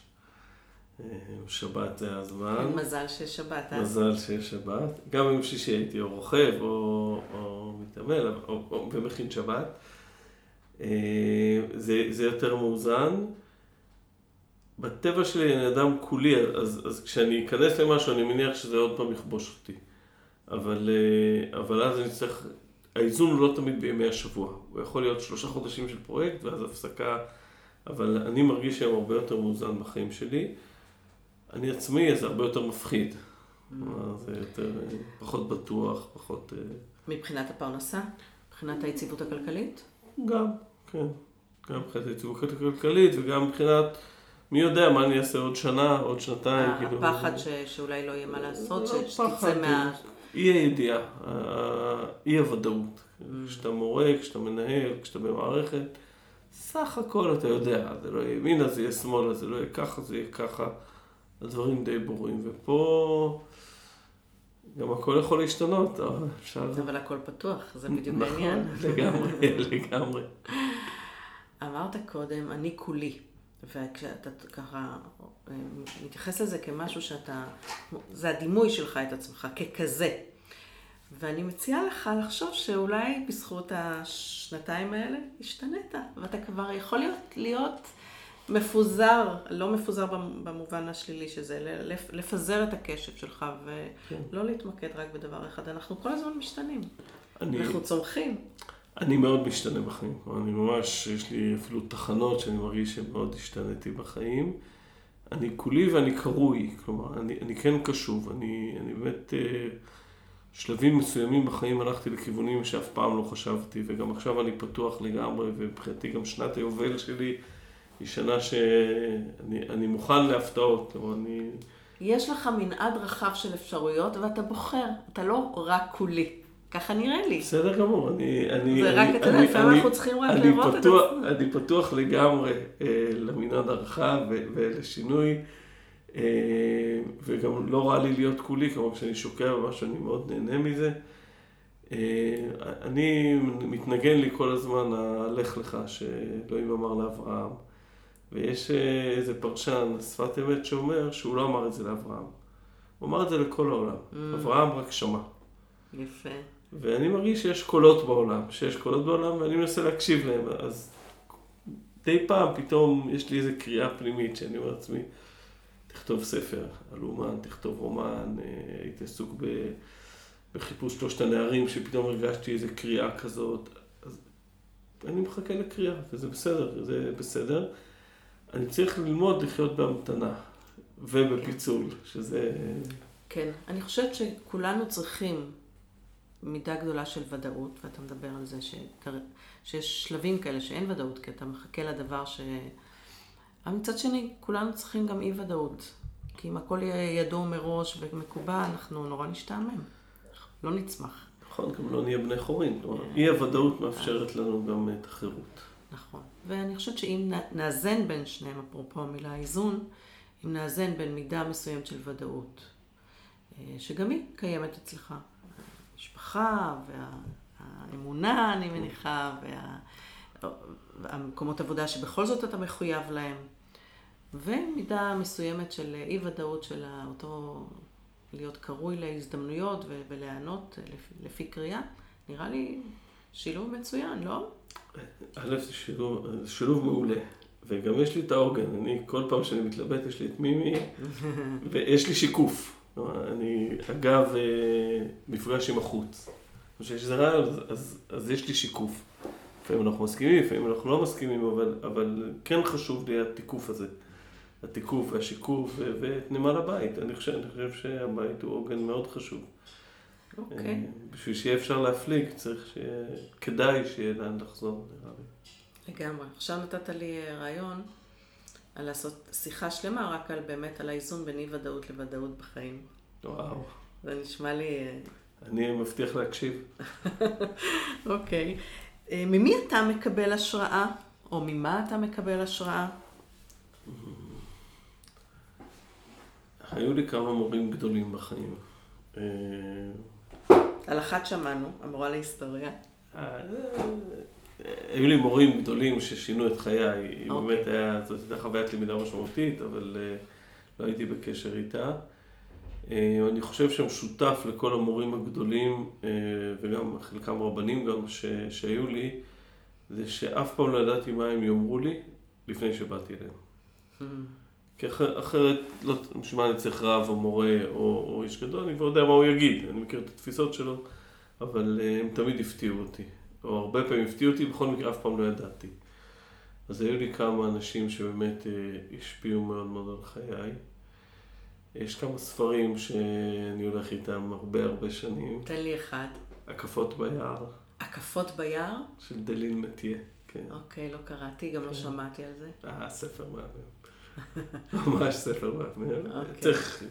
אה, שבת זה הזמן. כן, מזל שיש שבת, אה? מזל שיש שבת. גם ביום שישי הייתי או רוכב או, או מתאמן, או, או ומכין שבת. זה, זה יותר מאוזן. בטבע שלי אני אדם כולי, אז, אז כשאני אכנס למשהו אני מניח שזה עוד פעם יכבוש אותי. אבל, אבל אז אני צריך האיזון הוא לא תמיד בימי השבוע. הוא יכול להיות שלושה חודשים של פרויקט ואז הפסקה, אבל אני מרגיש שהם הרבה יותר מאוזן בחיים שלי. אני עצמי, אז זה הרבה יותר מפחיד. Mm. זה יותר, פחות בטוח, פחות... אה, מבחינת הפרנסה? מבחינת היציבות הכלכלית? גם, כן. גם מבחינת היציבות הכלכלית וגם מבחינת... מי יודע מה אני אעשה עוד שנה, עוד שנתיים, כאילו... הפחד ש... שאולי לא יהיה מה לעשות, לא שתצא מה... אי הידיעה, אי הוודאות. כשאתה מורה, כשאתה מנהל, כשאתה במערכת, סך הכל אתה יודע, זה לא יהיה ימינה, זה יהיה שמאלה, זה לא יהיה ככה, זה יהיה ככה. הדברים די ברורים. ופה גם הכל יכול להשתנות, אפשר... אבל הכל פתוח, זה בדיוק נכון, העניין. נכון, לגמרי, לגמרי. אמרת קודם, אני כולי. וכשאתה ככה אה, מתייחס לזה כמשהו שאתה, זה הדימוי שלך את עצמך, ככזה. ואני מציעה לך לחשוב שאולי בזכות השנתיים האלה השתנית, ואתה כבר יכול להיות, להיות מפוזר, לא מפוזר במובן השלילי שזה, לפזר את הקשב שלך ולא כן. להתמקד רק בדבר אחד. אנחנו כל הזמן משתנים. אני... אנחנו צומחים. אני מאוד משתנה בחיים. אני ממש, יש לי אפילו תחנות שאני מרגיש שמאוד השתניתי בחיים. אני כולי ואני קרוי, כלומר, אני, אני כן קשוב. אני, אני באמת, אה, שלבים מסוימים בחיים הלכתי לכיוונים שאף פעם לא חשבתי, וגם עכשיו אני פתוח לגמרי, ומבחינתי גם שנת היובל שלי היא שנה שאני מוכן להפתעות. כלומר, אני... יש לך מנעד רחב של אפשרויות, ואתה בוחר, אתה לא רק כולי. ככה נראה לי. בסדר גמור, אני... אני זה רק, אתה יודע, לפעמים אנחנו צריכים רק לראות את זה. אני פתוח לגמרי אה, למנעד הרחב ולשינוי, אה, וגם לא רע לי להיות כולי, כלומר כשאני שוקע במשהו אני מאוד נהנה מזה. אה, אני מתנגן לי כל הזמן הלך לך, שאלוהים אמר לאברהם. ויש אה, איזה פרשן, שפת אמת, שאומר שהוא לא אמר את זה לאברהם. הוא אמר את זה לכל העולם. Mm. אברהם רק שמע. יפה. ואני מרגיש שיש קולות בעולם, שיש קולות בעולם ואני מנסה להקשיב להם, אז די פעם פתאום יש לי איזו קריאה פנימית שאני אומר לעצמי, תכתוב ספר על אומן, תכתוב רומן, אה, הייתי עסוק בחיפוש שלושת הנערים, שפתאום הרגשתי איזו קריאה כזאת, אז אני מחכה לקריאה, וזה בסדר, זה בסדר. אני צריך ללמוד לחיות בהמתנה ובפיצול, שזה... כן, אני חושבת שכולנו צריכים מידה גדולה של ודאות, ואתה מדבר על זה שתר... שיש שלבים כאלה שאין ודאות, כי אתה מחכה לדבר ש... אבל מצד שני, כולנו צריכים גם אי ודאות. כי אם הכל יהיה ידוע מראש ומקובע, אנחנו נורא נשתעמם. לא נצמח. נכון, גם לא נהיה בני חורין. אי הוודאות מאפשרת לנו גם את החירות. נכון. ואני חושבת שאם נאזן בין שניהם, אפרופו המילה איזון, אם נאזן בין מידה מסוימת של ודאות, אה, שגם היא קיימת אצלך, המשפחה והאמונה, אני מניחה, והמקומות עבודה שבכל זאת אתה מחויב להם, ומידה מסוימת של אי ודאות של אותו להיות קרוי להזדמנויות ולהיענות לפי, לפי קריאה, נראה לי שילוב מצוין, לא? א', זה שילוב, שילוב מעולה. וגם יש לי את העוגן, אני כל פעם שאני מתלבט, יש לי את מימי, ויש לי שיקוף. אני, אגב, אה, מפגש עם החוץ. כשיש איזה רעיון, אז, אז, אז יש לי שיקוף. לפעמים אנחנו מסכימים, לפעמים אנחנו לא מסכימים, אבל, אבל כן חשוב לי התיקוף הזה. התיקוף והשיקוף ואת נמל הבית. אני חושב, אני חושב שהבית הוא עוגן מאוד חשוב. אוקיי. Okay. בשביל שיהיה אפשר להפליג, צריך שיהיה, כדאי שיהיה לאן לחזור, נראה לי. לגמרי. עכשיו נתת לי רעיון על לעשות שיחה שלמה רק על באמת על האיזון בין אי ודאות לוודאות בחיים. וואו. זה נשמע לי... אני מבטיח להקשיב. אוקיי. okay. ממי אתה מקבל השראה? או ממה אתה מקבל השראה? היו לי כמה מורים גדולים בחיים. על אחת שמענו, המורה להיסטוריה. היו לי מורים גדולים ששינו את חיי, היא אוקיי. באמת היה, זאת הייתה חוויית למידה משמעותית, אבל לא הייתי בקשר איתה. אני חושב שמשותף לכל המורים הגדולים, וגם חלקם רבנים גם שהיו לי, זה שאף פעם לא ידעתי מה הם יאמרו לי לפני שבאתי אליהם. כי אחר, אחרת, לא, בשביל מה אני צריך רב או מורה או, או איש גדול, אני כבר יודע מה הוא יגיד, אני מכיר את התפיסות שלו, אבל uh, הם תמיד הפתיעו אותי, או הרבה פעמים הפתיעו אותי, בכל מקרה אף פעם לא ידעתי. אז היו לי כמה אנשים שבאמת uh, השפיעו מאוד מאוד על חיי. יש כמה ספרים שאני הולך איתם הרבה הרבה שנים. תן לי אחד. הקפות ביער. הקפות ביער? של דלין מתיה, כן. אוקיי, לא קראתי, גם לא כן. לא שמעתי על זה. אה, ספר מהמם. ממש ספר מהמר. אוקיי. צריך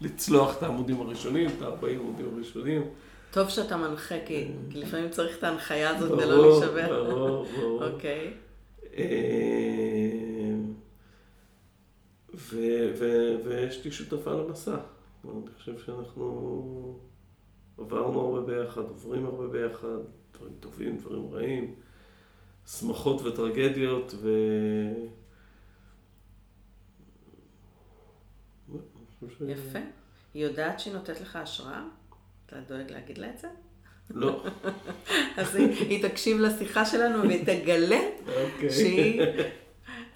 לצלוח את העמודים הראשונים, את ה-40 עמודים הראשונים. טוב שאתה מנחה, כי לפעמים צריך את ההנחיה הזאת ולא להישבר. ברור, ברור. אוקיי. אה, ויש לי שותפה למסע. אני חושב שאנחנו עברנו הרבה ביחד, עוברים הרבה ביחד, דברים טובים, דברים רעים, שמחות וטרגדיות, ו... יפה. היא יודעת שהיא נותנת לך השראה? אתה דואג להגיד לה את זה? לא. אז היא תקשיב לשיחה שלנו והיא תגלה אוקיי. שהיא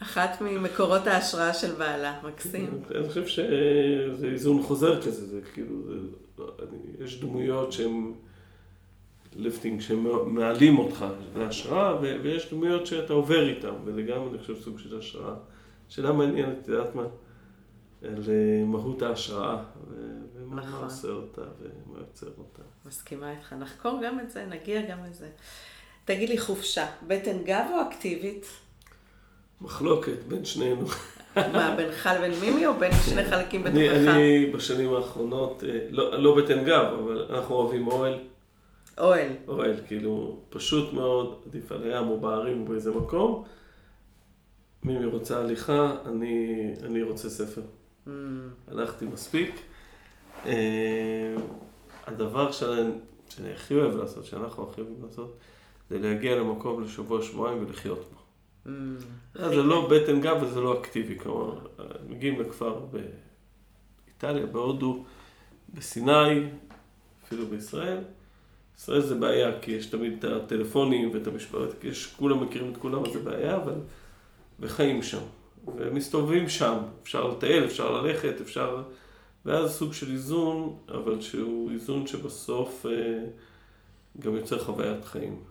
אחת ממקורות ההשראה של בעלה. מקסים. אני חושב שזה איזון חוזר כזה, זה כאילו, יש דמויות שהן ליפטינג, שמעלים אותך להשראה, ויש דמויות שאתה עובר איתן, וזה גם, אני חושב, סוג של השראה. שאלה מעניינת, את יודעת מה? למהות ההשראה, ומה נכון. עושה אותה ומה יוצר אותה. מסכימה איתך. נחקור גם את זה, נגיע גם לזה. תגיד לי, חופשה, בטן גב או אקטיבית? מחלוקת בין שנינו. מה, בינך לבין מימי או בין שני חלקים בתוכך? אני, אני בשנים האחרונות, אה, לא, לא בטן גב, אבל אנחנו אוהבים אוהל. אוהל. אוהל, כאילו, פשוט מאוד, עדיף על הים או בערים או באיזה מקום. מימי רוצה הליכה, אני, אני רוצה ספר. הלכתי מספיק. אה, הדבר שאני, שאני הכי אוהב לעשות, שאנחנו הכי אוהבים לעשות, זה להגיע למקום לשבוע, שבועיים ולחיות בו. Mm. זה לא בטן גב וזה לא אקטיבי, כלומר, מגיעים לכפר באיטליה, בהודו, בסיני, אפילו בישראל. ישראל זה בעיה, כי יש תמיד את הטלפונים ואת המשפט, יש, כולם מכירים את כולם, אז זה בעיה, אבל... וחיים שם. ומסתובבים שם. אפשר לטייל, אפשר ללכת, אפשר... ואז סוג של איזון, אבל שהוא איזון שבסוף אה, גם יוצר חוויית חיים.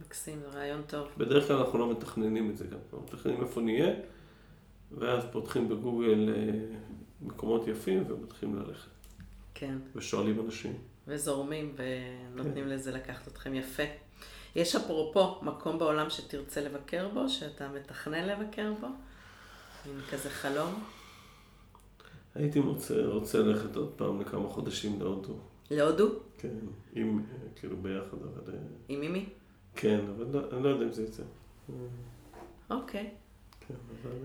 מקסים, זה רעיון טוב. בדרך כלל אנחנו לא מתכננים את זה גם. אנחנו מתכננים איפה נהיה, ואז פותחים בגוגל אה, מקומות יפים ומתחילים ללכת. כן. ושואלים אנשים. וזורמים ונותנים כן. לזה לקחת אתכם יפה. יש אפרופו מקום בעולם שתרצה לבקר בו, שאתה מתכנן לבקר בו? עם כזה חלום? הייתי מוצא, רוצה ללכת עוד פעם לכמה חודשים להודו. להודו? כן, עם, כאילו ביחד, אבל... עם מימי? כן, אבל לא, אני לא יודע אם זה יצא. אוקיי. כן, אבל...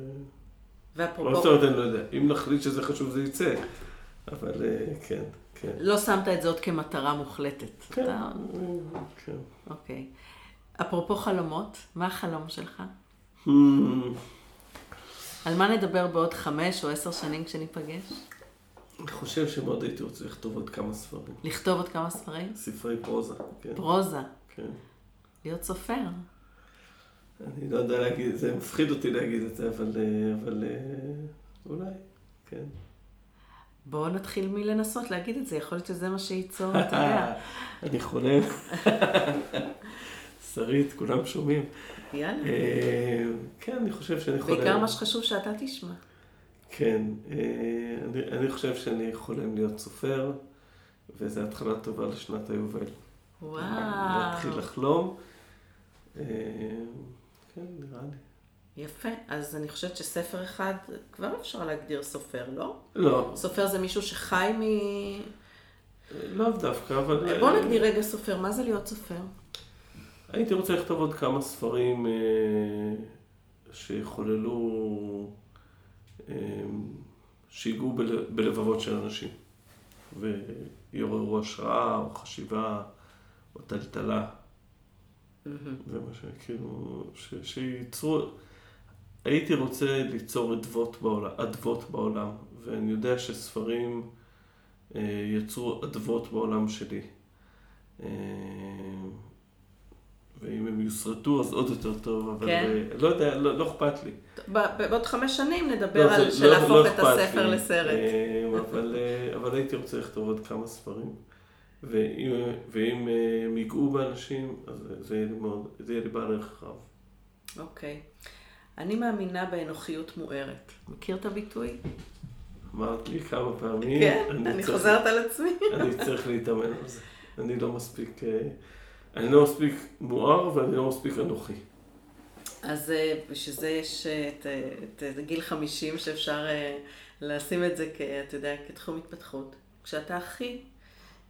ואפרופו... לא זאת אומרת, אני לא יודע. אם נחליט שזה חשוב, זה יצא. אבל כן, כן. לא שמת את זה עוד כמטרה מוחלטת. כן, אתה... כן. אוקיי. אפרופו חלומות, מה החלום שלך? על מה נדבר בעוד חמש או עשר שנים כשניפגש? אני חושב שמאוד הייתי רוצה לכתוב עוד כמה ספרים. לכתוב עוד כמה ספרים? ספרי פרוזה, כן. פרוזה? כן. להיות סופר. אני לא יודע להגיד, זה מפחיד אותי להגיד את זה, אבל, אבל אה, אולי, כן. בואו נתחיל מלנסות להגיד את זה, יכול להיות שזה מה שייצור, אתה יודע. אני חולם. שרית, כולם שומעים. יאללה. אה, כן, אני חושב שאני חולם. בעיקר מה שחשוב שאתה תשמע. כן, אני, אני חושב שאני חולם להיות סופר, וזו התחלה טובה לשנת היובל. וואו. להתחיל לחלום. כן, נראה לי. יפה, אז אני חושבת שספר אחד כבר אפשר להגדיר סופר, לא? לא. סופר זה מישהו שחי מ... לאו דווקא, אבל... בוא נגדיר רגע סופר, מה זה להיות סופר? הייתי רוצה לכתוב עוד כמה ספרים אה, שיחוללו, אה, שיגעו בל, בלבבות של אנשים, ויעוררו השראה או חשיבה או טלטלה. זה מה שכאילו, שייצרו, הייתי רוצה ליצור אדוות בעולם, אדוות בעולם, ואני יודע שספרים אה, יצרו אדוות בעולם שלי. ואם הם יוסרטו אז עוד יותר טוב, אבל כן. אה, לא יודע, לא, לא אכפת לי. בעוד חמש שנים נדבר לא, על לא, של להפוך לא את הספר לי. לסרט. אה, אבל, אה, אבל הייתי רוצה לכתוב עוד כמה ספרים. ואם, ואם הם ייגעו באנשים, אז זה יהיה לי, מאוד, זה יהיה לי בעל ערך רב. אוקיי. אני מאמינה באנוכיות מוארת. מכיר את הביטוי? אמרת לי כמה פעמים. כן, אני, אני צריך, חוזרת על עצמי. אני צריך להתאמן על זה. אני לא מספיק, אני לא מספיק מואר ואני לא מספיק אנוכי. אז אה, בשביל זה יש אה, את, את, את גיל 50 שאפשר לשים את זה, כ, אתה יודע, כתחום התפתחות. כשאתה הכי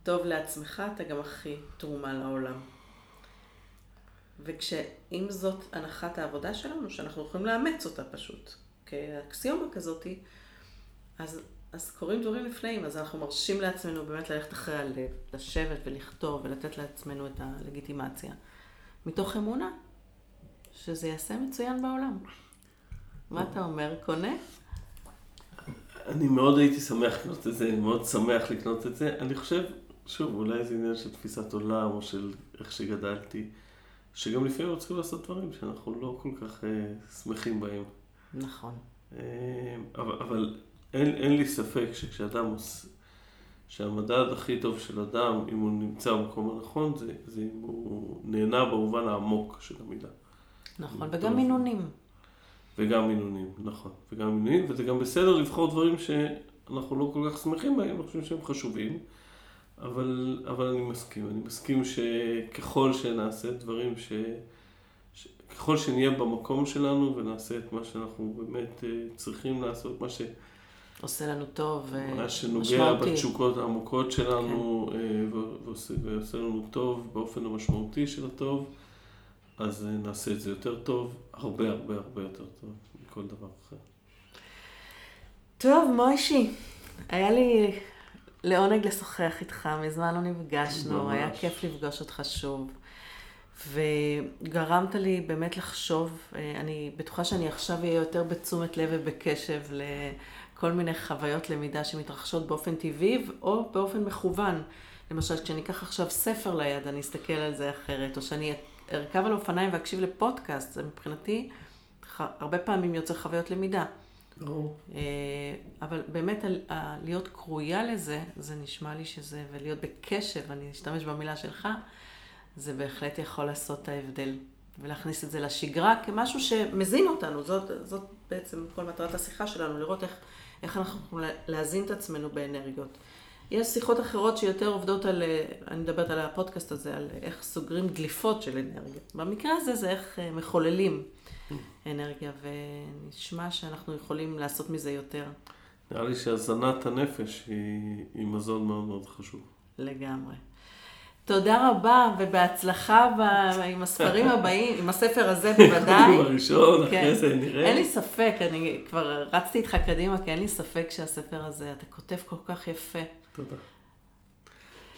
טוב לעצמך, אתה גם הכי תרומה לעולם. וכשאם זאת הנחת העבודה שלנו, שאנחנו יכולים לאמץ אותה פשוט, כאקסיומה כזאתי, אז, אז קורים דברים נפלאים, אז אנחנו מרשים לעצמנו באמת ללכת אחרי הלב, לשבת ולכתוב ולתת לעצמנו את הלגיטימציה. מתוך אמונה שזה יעשה מצוין בעולם. מה אתה אומר, קונה? אני מאוד הייתי שמח לקנות את זה, מאוד שמח לקנות את זה. אני חושב, שוב, אולי זה עניין של תפיסת עולם או של איך שגדלתי, שגם לפעמים רוצים לעשות דברים שאנחנו לא כל כך אה, שמחים בהם. נכון. אה, אבל, אבל אין, אין לי ספק שכשאדם עושה, שהמדד הכי טוב של אדם, אם הוא נמצא במקום הנכון, זה, זה אם הוא נהנה במובן העמוק של המילה. נכון, וגם מינונים. וגם מינונים, נכון. וגם מינונים, וזה גם בסדר לבחור דברים שאנחנו לא כל כך שמחים בהם, אנחנו חושבים שהם חשובים. אבל, אבל אני מסכים, אני מסכים שככל שנעשה דברים ש... ש... ככל שנהיה במקום שלנו ונעשה את מה שאנחנו באמת אה, צריכים לעשות, מה ש... עושה לנו טוב ומשמעותי. מה שנוגע בתשוקות העמוקות שלנו כן. אה, ועושה, ועושה לנו טוב באופן המשמעותי של הטוב, אז אה, נעשה את זה יותר טוב, הרבה הרבה הרבה יותר טוב מכל דבר אחר. טוב, מוישי, היה לי לעונג לשוחח איתך, מזמן לא נפגשנו, ממש. היה כיף לפגוש אותך שוב. וגרמת לי באמת לחשוב, אה, אני בטוחה שאני עכשיו אהיה יותר בתשומת לב ובקשב לכל מיני חוויות למידה שמתרחשות באופן טבעי או באופן מכוון. למשל, כשאני אקח עכשיו ספר ליד, אני אסתכל על זה אחרת, או שאני ארכב על אופניים ואקשיב לפודקאסט, זה מבחינתי הרבה פעמים יוצר חוויות למידה. אה, אבל באמת להיות קרויה לזה, זה נשמע לי שזה, ולהיות בקשב, אני אשתמש במילה שלך, זה בהחלט יכול לעשות את ההבדל. ולהכניס את זה לשגרה כמשהו שמזין אותנו. זאת, זאת בעצם כל מטרת השיחה שלנו, לראות איך, איך אנחנו יכולים להזין את עצמנו באנרגיות. יש שיחות אחרות שיותר עובדות על, אני מדברת על הפודקאסט הזה, על איך סוגרים דליפות של אנרגיה. במקרה הזה זה איך אה, מחוללים אנרגיה, ונשמע שאנחנו יכולים לעשות מזה יותר. נראה לי שהזנת הנפש היא, היא מזון מאוד מאוד חשוב. לגמרי. תודה רבה, ובהצלחה ב... עם הספרים הבאים, עם הספר הזה בוודאי. הוא הראשון, כן. אחרי זה נראה. אין לי ספק, אני כבר רצתי איתך קדימה, כי אין לי ספק שהספר הזה, אתה כותב כל כך יפה. תודה.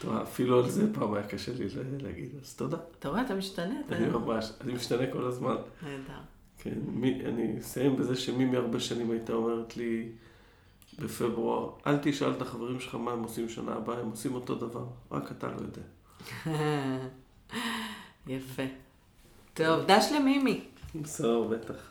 טוב, אפילו על זה פעם היה קשה לי להגיד, אז תודה. אתה רואה, אתה משתנה. אני ממש, אני משתנה כל הזמן. נהדר. כן, מי, אני אסיים בזה שמימי הרבה שנים הייתה אומרת לי בפברואר, אל תשאל את החברים שלך מה הם עושים שנה הבאה, הם עושים אותו דבר, רק אתה לא יודע. יפה. טוב, דש למימי. בסדר, בטח.